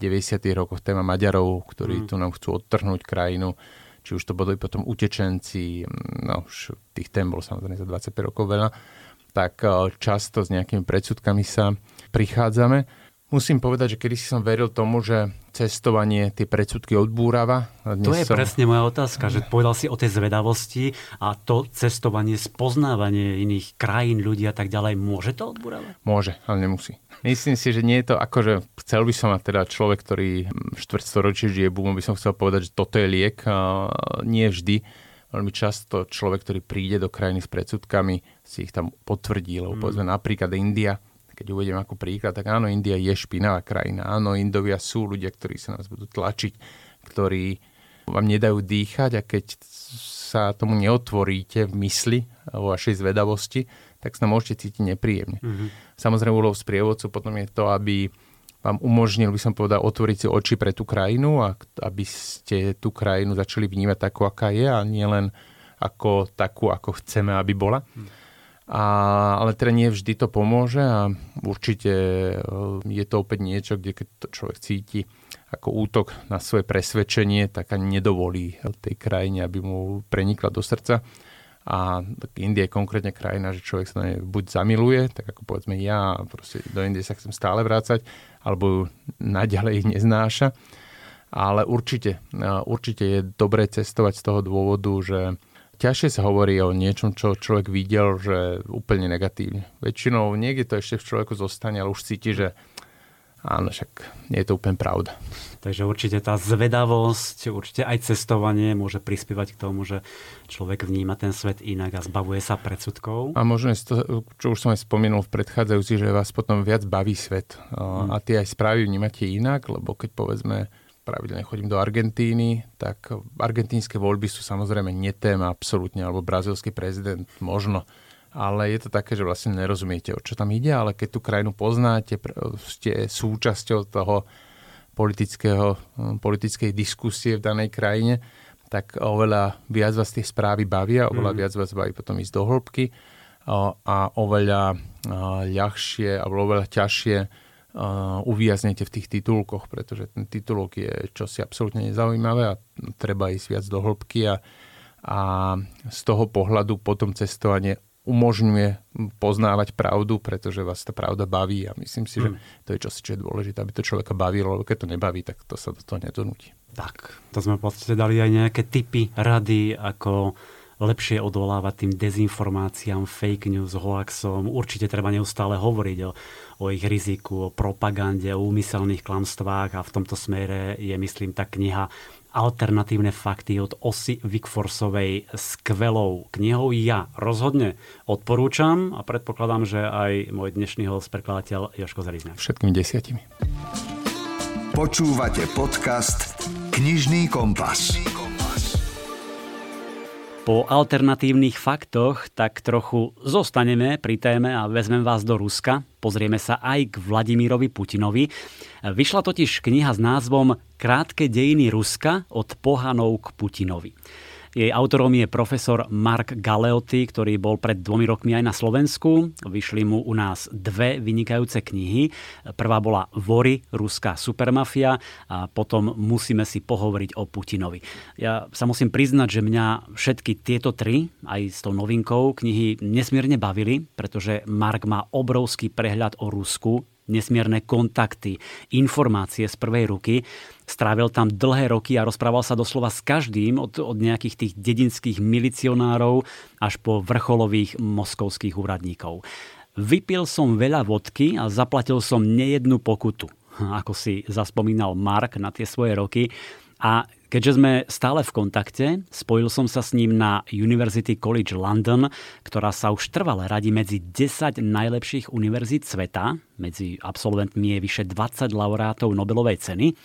v 90. rokoch téma Maďarov, ktorí mm. tu nám chcú odtrhnúť krajinu, či už to boli potom utečenci, no už tých tém bolo samozrejme za 25 rokov veľa, tak eh, často s nejakými predsudkami sa prichádzame. Musím povedať, že kedy si som veril tomu, že cestovanie tie predsudky odbúrava. Dnes to je som... presne moja otázka, že povedal si o tej zvedavosti a to cestovanie, spoznávanie iných krajín, ľudí a tak ďalej, môže to odbúravať? Môže, ale nemusí. Myslím si, že nie je to ako, že chcel by som mať teda človek, ktorý štvrtstoročie žije bumom, by som chcel povedať, že toto je liek. A nie vždy. Veľmi často človek, ktorý príde do krajiny s predsudkami, si ich tam potvrdí, lebo mm. povedzme napríklad India, keď uvediem ako príklad, tak áno, India je špinavá krajina. Áno, Indovia sú ľudia, ktorí sa nás budú tlačiť, ktorí vám nedajú dýchať a keď sa tomu neotvoríte v mysli vo vašej zvedavosti, tak sa môžete cítiť nepríjemne. Mm-hmm. Samozrejme, úlohou sprievodcu potom je to, aby vám umožnil, by som povedal, otvoriť si oči pre tú krajinu a aby ste tú krajinu začali vnímať takú, aká je a nielen ako takú, ako chceme, aby bola. Mm. A, ale teda nie vždy to pomôže a určite e, je to opäť niečo, kde keď to človek cíti ako útok na svoje presvedčenie, tak ani nedovolí tej krajine, aby mu prenikla do srdca. A India je konkrétne krajina, že človek sa na nej buď zamiluje, tak ako povedzme ja, proste do Indie sa chcem stále vrácať, alebo ju naďalej neznáša. Ale určite, určite je dobré cestovať z toho dôvodu, že ťažšie sa hovorí o niečom, čo človek videl, že úplne negatívne. Väčšinou niekde to ešte v človeku zostane, ale už cíti, že áno, však nie je to úplne pravda. Takže určite tá zvedavosť, určite aj cestovanie môže prispievať k tomu, že človek vníma ten svet inak a zbavuje sa predsudkov. A možno to, čo už som aj spomenul v predchádzajúci, že vás potom viac baví svet. Hmm. A tie aj správy vnímate inak, lebo keď povedzme pravidelne chodím do Argentíny, tak argentínske voľby sú samozrejme netéma absolútne, alebo brazilský prezident možno, ale je to také, že vlastne nerozumiete, o čo tam ide, ale keď tú krajinu poznáte, ste súčasťou toho politického, politickej diskusie v danej krajine, tak oveľa viac vás tie správy bavia, oveľa mm. viac vás baví potom ísť do hĺbky a oveľa ľahšie alebo oveľa ťažšie uviaznete v tých titulkoch, pretože ten titulok je čosi absolútne nezaujímavé a treba ísť viac do hĺbky a, a z toho pohľadu potom cestovanie umožňuje poznávať pravdu, pretože vás tá pravda baví a myslím si, že hmm. to je čosi, čo je dôležité, aby to človeka bavilo, lebo keď to nebaví, tak to sa do toho nedonúti. Tak, to sme v podstate dali aj nejaké typy, rady, ako lepšie odolávať tým dezinformáciám, fake news, hoaxom. Určite treba neustále hovoriť o, o ich riziku, o propagande, o úmyselných klamstvách a v tomto smere je, myslím, tá kniha alternatívne fakty od Osy Wickforsovej skvelou knihou. Ja rozhodne odporúčam a predpokladám, že aj môj dnešný host, prekladateľ Joško Zarizňák. Všetkými desiatimi. Počúvate podcast Knižný kompas. Po alternatívnych faktoch tak trochu zostaneme pri téme a vezmem vás do Ruska. Pozrieme sa aj k Vladimírovi Putinovi. Vyšla totiž kniha s názvom Krátke dejiny Ruska od pohanov k Putinovi. Jej autorom je profesor Mark Galeoty, ktorý bol pred dvomi rokmi aj na Slovensku. Vyšli mu u nás dve vynikajúce knihy. Prvá bola Vory, ruská supermafia a potom musíme si pohovoriť o Putinovi. Ja sa musím priznať, že mňa všetky tieto tri, aj s tou novinkou, knihy nesmierne bavili, pretože Mark má obrovský prehľad o Rusku, nesmierne kontakty, informácie z prvej ruky. Strávil tam dlhé roky a rozprával sa doslova s každým od, od nejakých tých dedinských milicionárov až po vrcholových moskovských úradníkov. Vypil som veľa vodky a zaplatil som nejednu pokutu. Ako si zaspomínal Mark na tie svoje roky. A Keďže sme stále v kontakte, spojil som sa s ním na University College London, ktorá sa už trvale radí medzi 10 najlepších univerzít sveta. Medzi absolventmi je vyše 20 laureátov Nobelovej ceny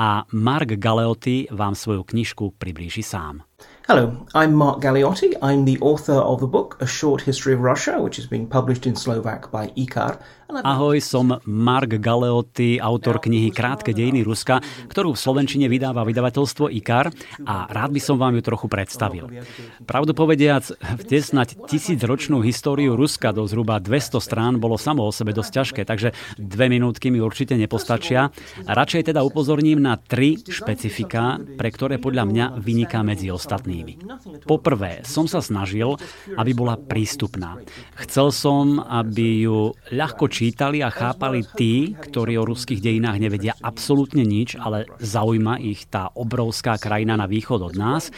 a Mark Galeotti vám svoju knižku priblíži sám. Hello, I'm Mark Galeotti. I'm the author of the book A Short History of Russia, which is being published in Slovak by IKAR. Ahoj, som Mark Galeotti, autor knihy Krátke dejiny Ruska, ktorú v Slovenčine vydáva vydavateľstvo IKAR a rád by som vám ju trochu predstavil. Pravdu povediac, v tesnať tisícročnú históriu Ruska do zhruba 200 strán bolo samo o sebe dosť ťažké, takže dve minútky mi určite nepostačia. Radšej teda upozorním na tri špecifika, pre ktoré podľa mňa vyniká medzi ostatnými. Poprvé, som sa snažil, aby bola prístupná. Chcel som, aby ju ľahko čítali a chápali tí, ktorí o ruských dejinách nevedia absolútne nič, ale zaujíma ich tá obrovská krajina na východ od nás.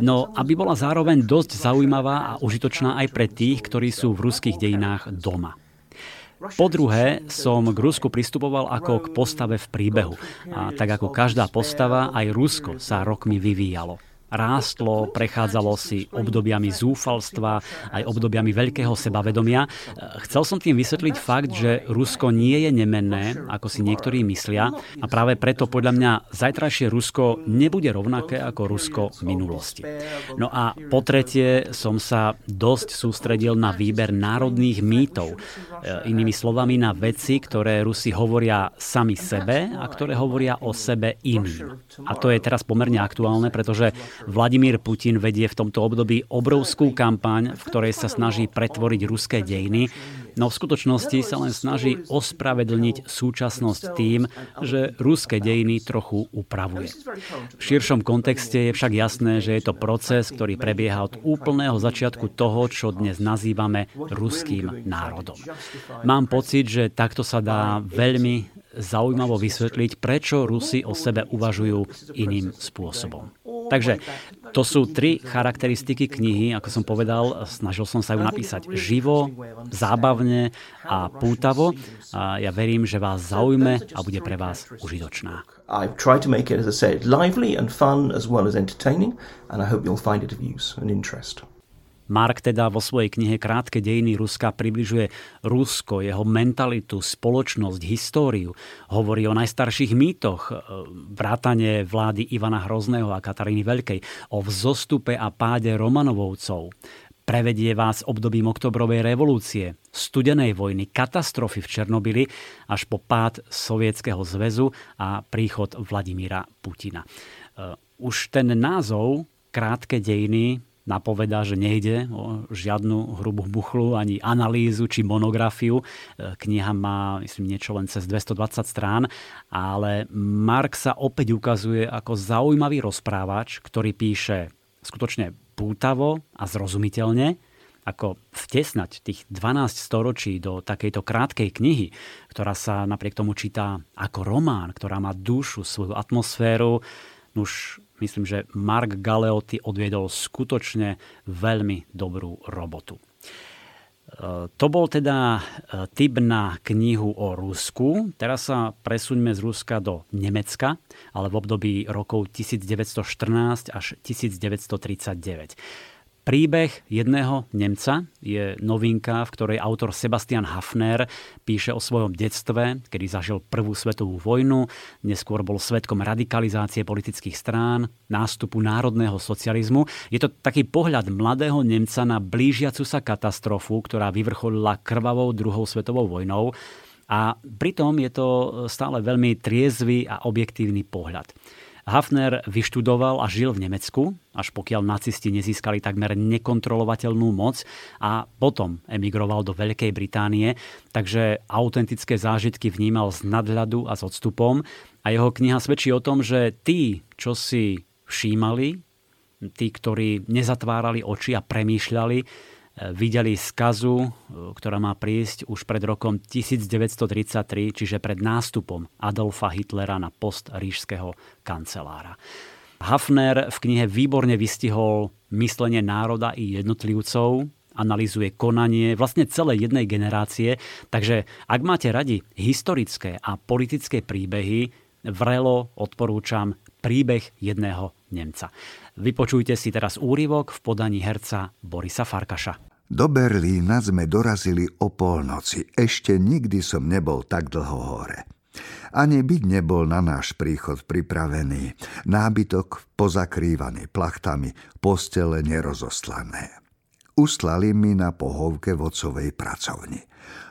No, aby bola zároveň dosť zaujímavá a užitočná aj pre tých, ktorí sú v ruských dejinách doma. Po druhé, som k Rusku pristupoval ako k postave v príbehu. A tak ako každá postava, aj Rusko sa rokmi vyvíjalo rástlo, prechádzalo si obdobiami zúfalstva, aj obdobiami veľkého sebavedomia. Chcel som tým vysvetliť fakt, že Rusko nie je nemenné, ako si niektorí myslia, a práve preto podľa mňa zajtrajšie Rusko nebude rovnaké ako Rusko minulosti. No a po tretie som sa dosť sústredil na výber národných mýtov. Inými slovami na veci, ktoré Rusi hovoria sami sebe a ktoré hovoria o sebe iným. A to je teraz pomerne aktuálne, pretože Vladimír Putin vedie v tomto období obrovskú kampaň, v ktorej sa snaží pretvoriť ruské dejiny no v skutočnosti sa len snaží ospravedlniť súčasnosť tým, že ruské dejiny trochu upravuje. V širšom kontexte je však jasné, že je to proces, ktorý prebieha od úplného začiatku toho, čo dnes nazývame ruským národom. Mám pocit, že takto sa dá veľmi zaujímavo vysvetliť, prečo Rusi o sebe uvažujú iným spôsobom. Takže to sú tri charakteristiky knihy, ako som povedal, snažil som sa ju napísať živo, zábavne a pútavo a ja verím, že vás zaujme a bude pre vás užitočná. I've tried to make it, as I said, lively and fun as well as entertaining and I hope you'll find it of use and interest. Mark teda vo svojej knihe Krátke dejiny Ruska približuje Rusko, jeho mentalitu, spoločnosť, históriu. Hovorí o najstarších mýtoch, e, vrátane vlády Ivana Hrozného a Kataríny Veľkej, o vzostupe a páde Romanovovcov. Prevedie vás obdobím oktobrovej revolúcie, studenej vojny, katastrofy v Černobili až po pád Sovietskeho zväzu a príchod Vladimíra Putina. E, už ten názov Krátke dejiny napovedá, že nejde o žiadnu hrubú buchlu, ani analýzu či monografiu. E, kniha má, myslím, niečo len cez 220 strán, ale Mark sa opäť ukazuje ako zaujímavý rozprávač, ktorý píše skutočne pútavo a zrozumiteľne, ako vtesnať tých 12 storočí do takejto krátkej knihy, ktorá sa napriek tomu číta ako román, ktorá má dušu, svoju atmosféru, už myslím, že Mark Galeotti odviedol skutočne veľmi dobrú robotu. E, to bol teda e, typ na knihu o Rusku. Teraz sa presuňme z Ruska do Nemecka, ale v období rokov 1914 až 1939. Príbeh jedného Nemca je novinka, v ktorej autor Sebastian Hafner píše o svojom detstve, kedy zažil prvú svetovú vojnu, neskôr bol svetkom radikalizácie politických strán, nástupu národného socializmu. Je to taký pohľad mladého Nemca na blížiacu sa katastrofu, ktorá vyvrcholila krvavou druhou svetovou vojnou. A pritom je to stále veľmi triezvy a objektívny pohľad. Hafner vyštudoval a žil v Nemecku, až pokiaľ nacisti nezískali takmer nekontrolovateľnú moc a potom emigroval do Veľkej Británie, takže autentické zážitky vnímal z nadhľadu a s odstupom. A jeho kniha svedčí o tom, že tí, čo si všímali, tí, ktorí nezatvárali oči a premýšľali, videli skazu, e, ktorá má prísť už pred rokom 1933, čiže pred nástupom Adolfa Hitlera na post ríšského kancelára. Hafner v knihe výborne vystihol myslenie národa i jednotlivcov, analizuje konanie vlastne celej jednej generácie, takže ak máte radi historické a politické príbehy, vrelo odporúčam príbeh jedného Nemca. Vypočujte si teraz úryvok v podaní herca Borisa Farkaša. Do Berlína sme dorazili o polnoci. Ešte nikdy som nebol tak dlho hore. Ani byť nebol na náš príchod pripravený. Nábytok pozakrývaný plachtami, postele nerozostlané. Uslali mi na pohovke vodcovej pracovni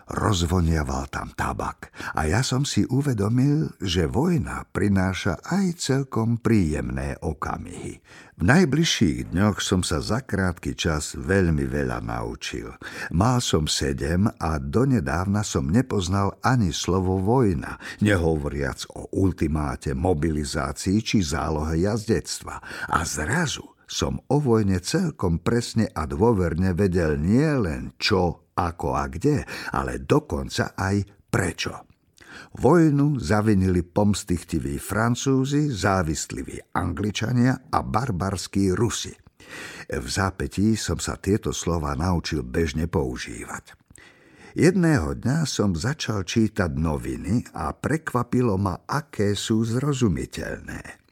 rozvoniaval tam tabak a ja som si uvedomil, že vojna prináša aj celkom príjemné okamihy. V najbližších dňoch som sa za krátky čas veľmi veľa naučil. Mal som sedem a donedávna som nepoznal ani slovo vojna, nehovoriac o ultimáte, mobilizácii či zálohe jazdectva. A zrazu som o vojne celkom presne a dôverne vedel nie len čo ako a kde, ale dokonca aj prečo. Vojnu zavinili pomstychtiví Francúzi, závisliví Angličania a barbarskí Rusi. V zápetí som sa tieto slova naučil bežne používať. Jedného dňa som začal čítať noviny a prekvapilo ma, aké sú zrozumiteľné.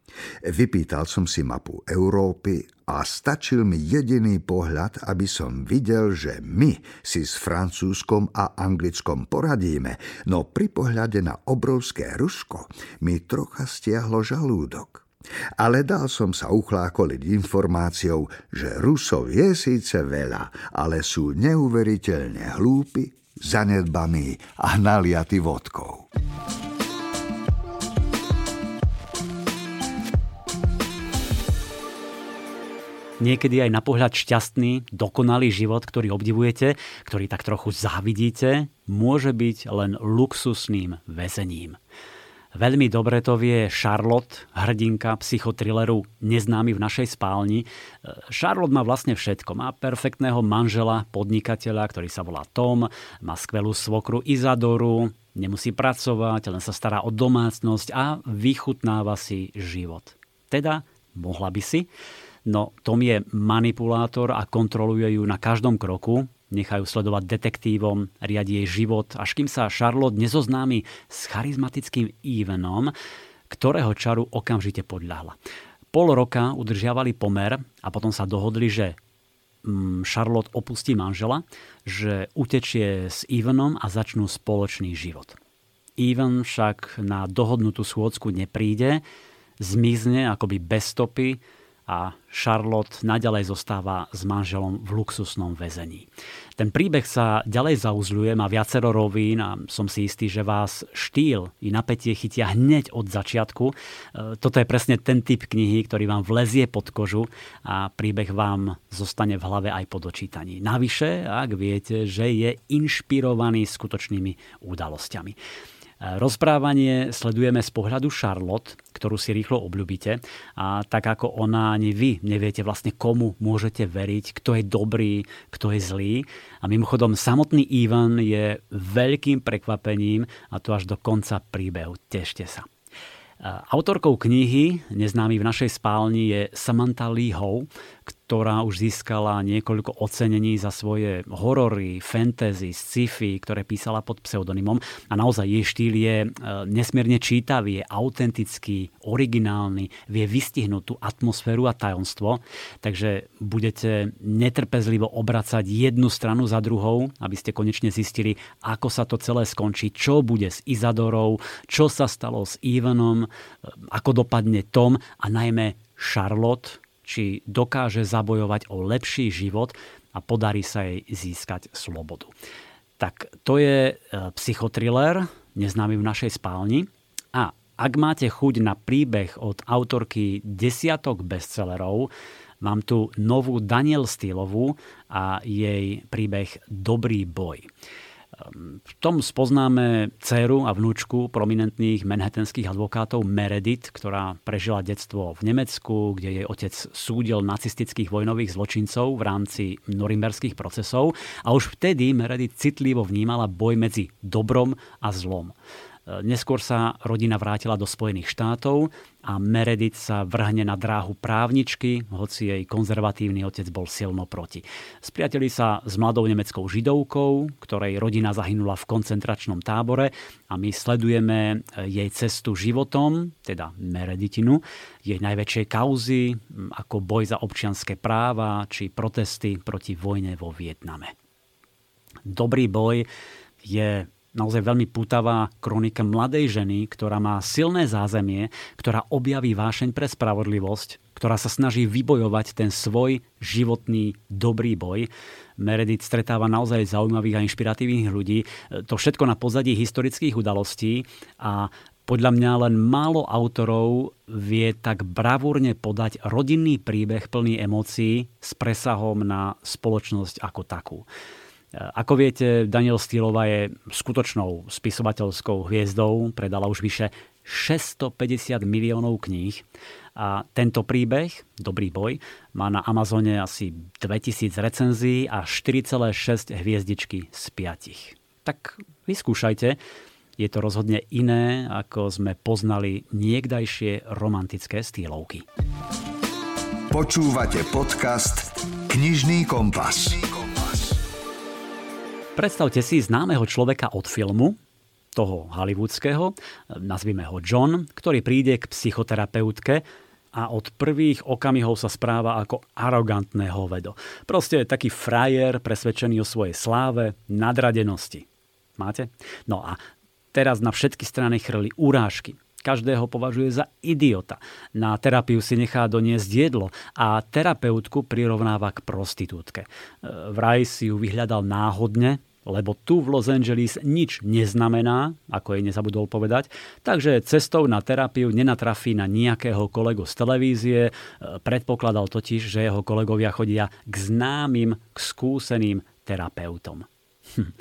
Vypýtal som si mapu Európy a stačil mi jediný pohľad, aby som videl, že my si s Francúzskom a Anglickom poradíme, no pri pohľade na obrovské Rusko mi trocha stiahlo žalúdok. Ale dal som sa uchlákoliť informáciou, že Rusov je síce veľa, ale sú neuveriteľne hlúpi, zanedbaní a naliaty vodkou. Niekedy aj na pohľad šťastný, dokonalý život, ktorý obdivujete, ktorý tak trochu závidíte, môže byť len luxusným väzením. Veľmi dobre to vie Charlotte, hrdinka psychotrilleru Neznámy v našej spálni. Charlotte má vlastne všetko. Má perfektného manžela, podnikateľa, ktorý sa volá Tom, má skvelú svokru Izadoru, nemusí pracovať, len sa stará o domácnosť a vychutnáva si život. Teda mohla by si. No Tom je manipulátor a kontroluje ju na každom kroku, nechajú sledovať detektívom, riadi jej život, až kým sa Charlotte nezoznámi s charizmatickým Evenom, ktorého čaru okamžite podľahla. Pol roka udržiavali pomer a potom sa dohodli, že mm, Charlotte opustí manžela, že utečie s Evanom a začnú spoločný život. Evan však na dohodnutú schôdzku nepríde, zmizne akoby bez stopy a Charlotte naďalej zostáva s manželom v luxusnom väzení. Ten príbeh sa ďalej zauzľuje, má viacero rovín a som si istý, že vás štýl i napätie chytia hneď od začiatku. E, toto je presne ten typ knihy, ktorý vám vlezie pod kožu a príbeh vám zostane v hlave aj po dočítaní. Navyše, ak viete, že je inšpirovaný skutočnými udalosťami. Rozprávanie sledujeme z pohľadu Charlotte, ktorú si rýchlo obľúbite a tak ako ona ani vy neviete vlastne komu môžete veriť, kto je dobrý, kto je zlý. A mimochodom samotný Ivan je veľkým prekvapením a to až do konca príbehu. Tešte sa. Autorkou knihy Neznámy v našej spálni je Samantha Lee Ho, ktorá už získala niekoľko ocenení za svoje horory, fantasy, sci-fi, ktoré písala pod pseudonymom. A naozaj jej štýl je e, nesmierne čítavý, je autentický, originálny, vie vystihnúť tú atmosféru a tajomstvo. Takže budete netrpezlivo obracať jednu stranu za druhou, aby ste konečne zistili, ako sa to celé skončí, čo bude s Izadorou, čo sa stalo s Ivanom, e, ako dopadne Tom a najmä Charlotte, či dokáže zabojovať o lepší život a podarí sa jej získať slobodu. Tak to je e, psychotriller, neznámy v našej spálni. A ak máte chuť na príbeh od autorky desiatok bestsellerov, mám tu novú Daniel Stylovú a jej príbeh Dobrý boj. V tom spoznáme dceru a vnúčku prominentných manhattanských advokátov Meredith, ktorá prežila detstvo v Nemecku, kde jej otec súdil nacistických vojnových zločincov v rámci norimberských procesov a už vtedy Meredith citlivo vnímala boj medzi dobrom a zlom. Neskôr sa rodina vrátila do Spojených štátov a Meredith sa vrhne na dráhu právničky, hoci jej konzervatívny otec bol silno proti. Spriateli sa s mladou nemeckou židovkou, ktorej rodina zahynula v koncentračnom tábore a my sledujeme jej cestu životom, teda Mereditinu, jej najväčšej kauzy, ako boj za občianské práva či protesty proti vojne vo Vietname. Dobrý boj je naozaj veľmi putavá kronika mladej ženy, ktorá má silné zázemie, ktorá objaví vášeň pre spravodlivosť, ktorá sa snaží vybojovať ten svoj životný dobrý boj. Meredith stretáva naozaj zaujímavých a inšpiratívnych ľudí. To všetko na pozadí historických udalostí a podľa mňa len málo autorov vie tak bravúrne podať rodinný príbeh plný emócií s presahom na spoločnosť ako takú. Ako viete, Daniel Stýlova je skutočnou spisovateľskou hviezdou, predala už vyše 650 miliónov kníh a tento príbeh, Dobrý boj, má na Amazone asi 2000 recenzií a 4,6 hviezdičky z 5. Tak vyskúšajte, je to rozhodne iné, ako sme poznali niekdajšie romantické stýlovky. Počúvate podcast Knižný kompas. Predstavte si známeho človeka od filmu, toho hollywoodského, nazvime ho John, ktorý príde k psychoterapeutke a od prvých okamihov sa správa ako arogantné hovedo. Proste taký frajer, presvedčený o svojej sláve, nadradenosti. Máte? No a teraz na všetky strany chrli urážky. Každého považuje za idiota. Na terapiu si nechá doniesť jedlo a terapeutku prirovnáva k prostitútke. Vraj si ju vyhľadal náhodne, lebo tu v Los Angeles nič neznamená, ako jej nezabudol povedať, takže cestou na terapiu nenatrafí na nejakého kolegu z televízie, e, predpokladal totiž, že jeho kolegovia chodia k známym, k skúseným terapeutom. Hm.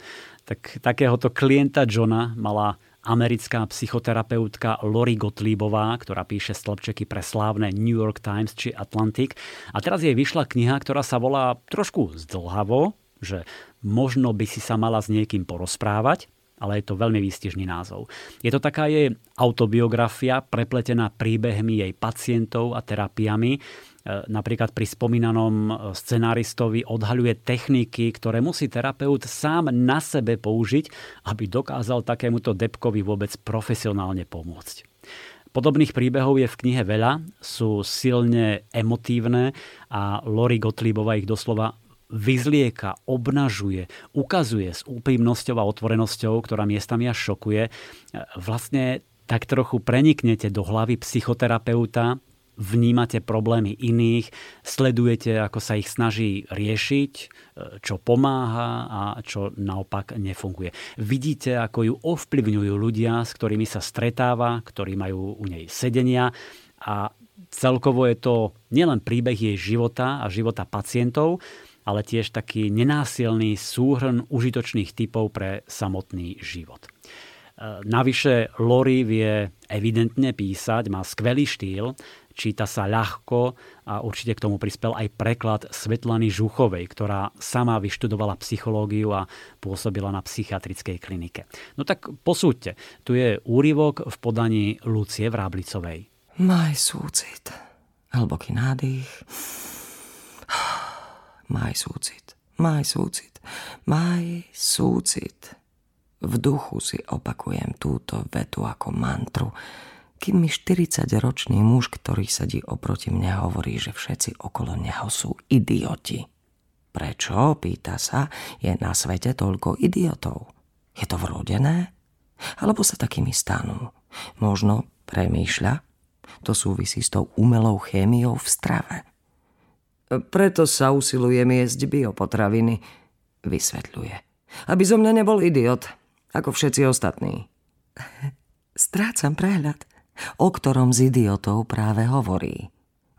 Tak takéhoto klienta Johna mala americká psychoterapeutka Lori Gottliebová, ktorá píše stĺpčeky pre slávne New York Times či Atlantic. A teraz jej vyšla kniha, ktorá sa volá trošku zdlhavo, že možno by si sa mala s niekým porozprávať, ale je to veľmi výstižný názov. Je to taká jej autobiografia, prepletená príbehmi jej pacientov a terapiami. E, napríklad pri spomínanom e, scenáristovi odhaľuje techniky, ktoré musí terapeut sám na sebe použiť, aby dokázal takémuto depkovi vôbec profesionálne pomôcť. Podobných príbehov je v knihe veľa, sú silne emotívne a Lori Gottliebova ich doslova vyzlieka, obnažuje, ukazuje s úprimnosťou a otvorenosťou, ktorá miestami až šokuje, vlastne tak trochu preniknete do hlavy psychoterapeuta, vnímate problémy iných, sledujete, ako sa ich snaží riešiť, e, čo pomáha a čo naopak nefunguje. Vidíte, ako ju ovplyvňujú ľudia, s ktorými sa stretáva, ktorí majú u nej sedenia a celkovo je to nielen príbeh jej života a života pacientov, ale tiež taký nenásilný súhrn užitočných typov pre samotný život. E, navyše Lori vie evidentne písať, má skvelý štýl, číta sa ľahko a určite k tomu prispel aj preklad Svetlany Žuchovej, ktorá sama vyštudovala psychológiu a pôsobila na psychiatrickej klinike. No tak posúďte, tu je úryvok v podaní Lucie Vráblicovej. Maj súcit, hlboký nádych, maj súcit, maj súcit, maj súcit. V duchu si opakujem túto vetu ako mantru, kým mi 40-ročný muž, ktorý sedí oproti mne, hovorí, že všetci okolo neho sú idioti. Prečo, pýta sa, je na svete toľko idiotov? Je to vrodené? Alebo sa takými stanú? Možno premýšľa? To súvisí s tou umelou chémiou v strave. Preto sa usilujem jesť biopotraviny, vysvetľuje. Aby zo mňa nebol idiot, ako všetci ostatní. Strácam prehľad o ktorom z idiotov práve hovorí.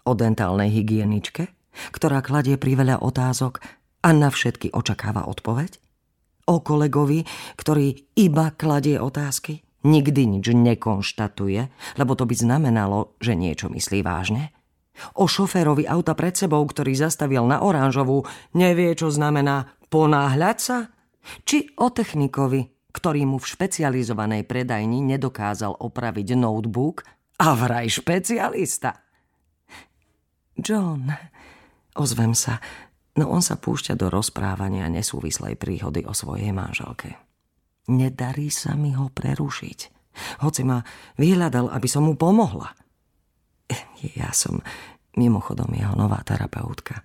O dentálnej hygieničke, ktorá kladie priveľa otázok a na všetky očakáva odpoveď? O kolegovi, ktorý iba kladie otázky, nikdy nič nekonštatuje, lebo to by znamenalo, že niečo myslí vážne? O šoférovi auta pred sebou, ktorý zastavil na oranžovú, nevie, čo znamená ponáhľať sa? Či o technikovi, ktorý mu v špecializovanej predajni nedokázal opraviť notebook a vraj špecialista. John, ozvem sa, no on sa púšťa do rozprávania nesúvislej príhody o svojej manželke. Nedarí sa mi ho prerušiť, hoci ma vyhľadal, aby som mu pomohla. Ja som mimochodom jeho nová terapeutka.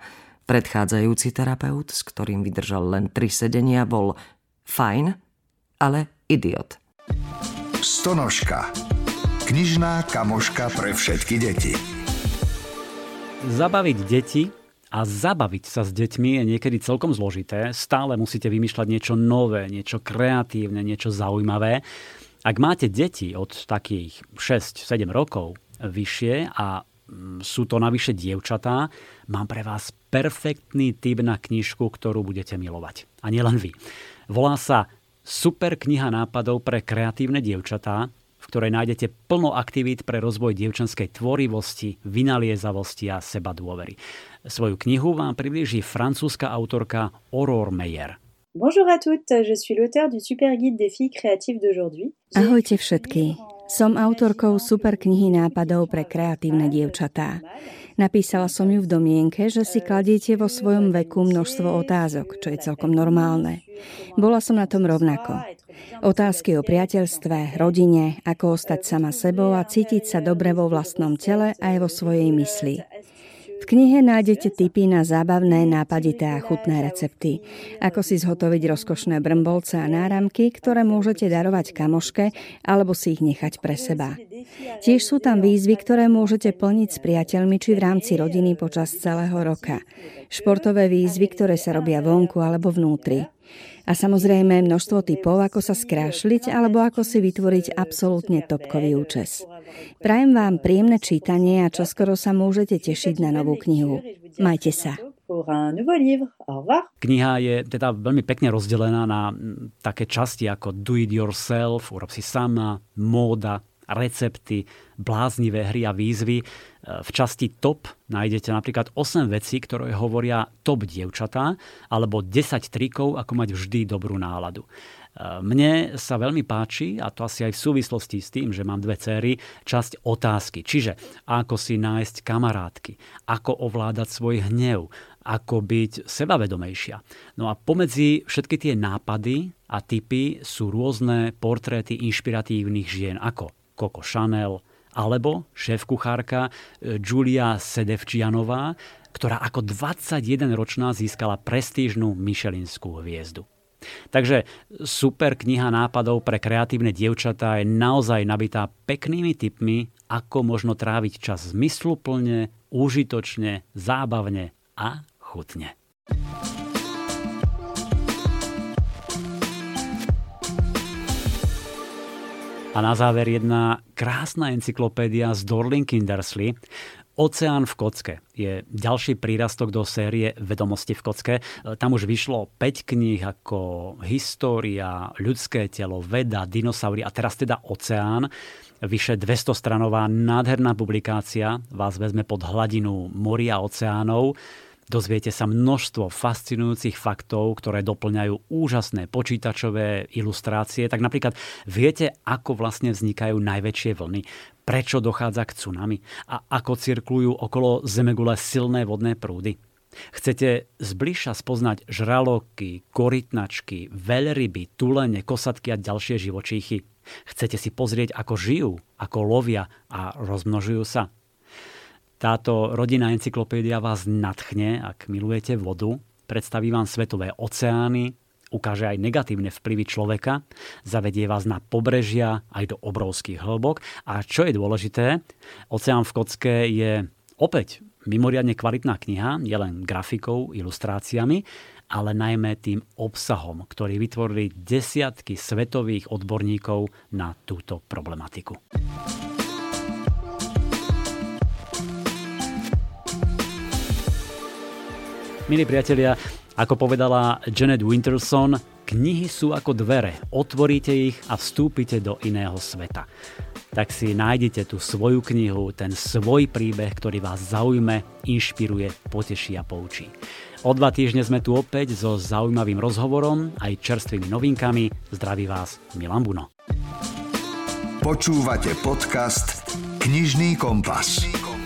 Predchádzajúci terapeut, s ktorým vydržal len tri sedenia, bol fajn, ale idiot. Stonožka. Knižná kamoška pre všetky deti. Zabaviť deti a zabaviť sa s deťmi je niekedy celkom zložité. Stále musíte vymýšľať niečo nové, niečo kreatívne, niečo zaujímavé. Ak máte deti od takých 6-7 rokov vyššie a mm, sú to navyše dievčatá, mám pre vás perfektný typ na knižku, ktorú budete milovať. A nielen vy. Volá sa super kniha nápadov pre kreatívne dievčatá, v ktorej nájdete plno aktivít pre rozvoj dievčanskej tvorivosti, vynaliezavosti a seba dôvery. Svoju knihu vám priblíži francúzska autorka Aurore Meyer. Bonjour à toutes, je suis l'auteur du super guide des filles créatives d'aujourd'hui. Ahojte všetky. Som autorkou super knihy nápadov pre kreatívne dievčatá. Napísala som ju v domienke, že si kladiete vo svojom veku množstvo otázok, čo je celkom normálne. Bola som na tom rovnako. Otázky o priateľstve, rodine, ako ostať sama sebou a cítiť sa dobre vo vlastnom tele aj vo svojej mysli. Knihe nájdete tipy na zábavné, nápadité a chutné recepty. Ako si zhotoviť rozkošné brmbolce a náramky, ktoré môžete darovať kamoške alebo si ich nechať pre seba. Tiež sú tam výzvy, ktoré môžete plniť s priateľmi či v rámci rodiny počas celého roka. Športové výzvy, ktoré sa robia vonku alebo vnútri. A samozrejme množstvo typov, ako sa skrášliť alebo ako si vytvoriť absolútne topkový účes. Prajem vám príjemné čítanie a čoskoro sa môžete tešiť na novú knihu. Majte sa. Kniha je teda veľmi pekne rozdelená na také časti ako do it yourself, urob si sama, móda, recepty, bláznivé hry a výzvy. V časti top nájdete napríklad 8 vecí, ktoré hovoria top dievčatá, alebo 10 trikov, ako mať vždy dobrú náladu. Mne sa veľmi páči, a to asi aj v súvislosti s tým, že mám dve céry, časť otázky. Čiže ako si nájsť kamarátky, ako ovládať svoj hnev, ako byť sebavedomejšia. No a pomedzi všetky tie nápady a typy sú rôzne portréty inšpiratívnych žien, ako Coco Chanel, alebo šéf-kuchárka e, Julia Sedevčianová, ktorá ako 21-ročná získala prestížnú Michelinskú hviezdu. Takže super kniha nápadov pre kreatívne dievčatá je naozaj nabitá peknými tipmi, ako možno tráviť čas zmysluplne, užitočne, zábavne a chutne. A na záver jedna krásna encyklopédia z Dorling Kindersley. Oceán v kocke je ďalší prírastok do série Vedomosti v kocke. Tam už vyšlo 5 kníh ako História, ľudské telo, veda, dinosaury a teraz teda Oceán. Vyše 200 stranová nádherná publikácia vás vezme pod hladinu moria oceánov Dozviete sa množstvo fascinujúcich faktov, ktoré doplňajú úžasné počítačové ilustrácie. Tak napríklad viete, ako vlastne vznikajú najväčšie vlny, prečo dochádza k tsunami a ako cirklujú okolo Zemegule silné vodné prúdy. Chcete zbližša spoznať žraloky, korytnačky, veľryby, tulene, kosatky a ďalšie živočíchy. Chcete si pozrieť, ako žijú, ako lovia a rozmnožujú sa. Táto rodinná encyklopédia vás nadchne, ak milujete vodu, predstaví vám svetové oceány, ukáže aj negatívne vplyvy človeka, zavedie vás na pobrežia aj do obrovských hĺbok a čo je dôležité, Oceán v kocke je opäť mimoriadne kvalitná kniha, nielen grafikou, ilustráciami, ale najmä tým obsahom, ktorý vytvorili desiatky svetových odborníkov na túto problematiku. Milí priatelia, ako povedala Janet Winterson, knihy sú ako dvere. Otvoríte ich a vstúpite do iného sveta. Tak si nájdete tú svoju knihu, ten svoj príbeh, ktorý vás zaujme, inšpiruje, poteší a poučí. O dva týždne sme tu opäť so zaujímavým rozhovorom aj čerstvými novinkami. Zdraví vás Milan Buno. Počúvate podcast Knižný kompas. Knižný kompas.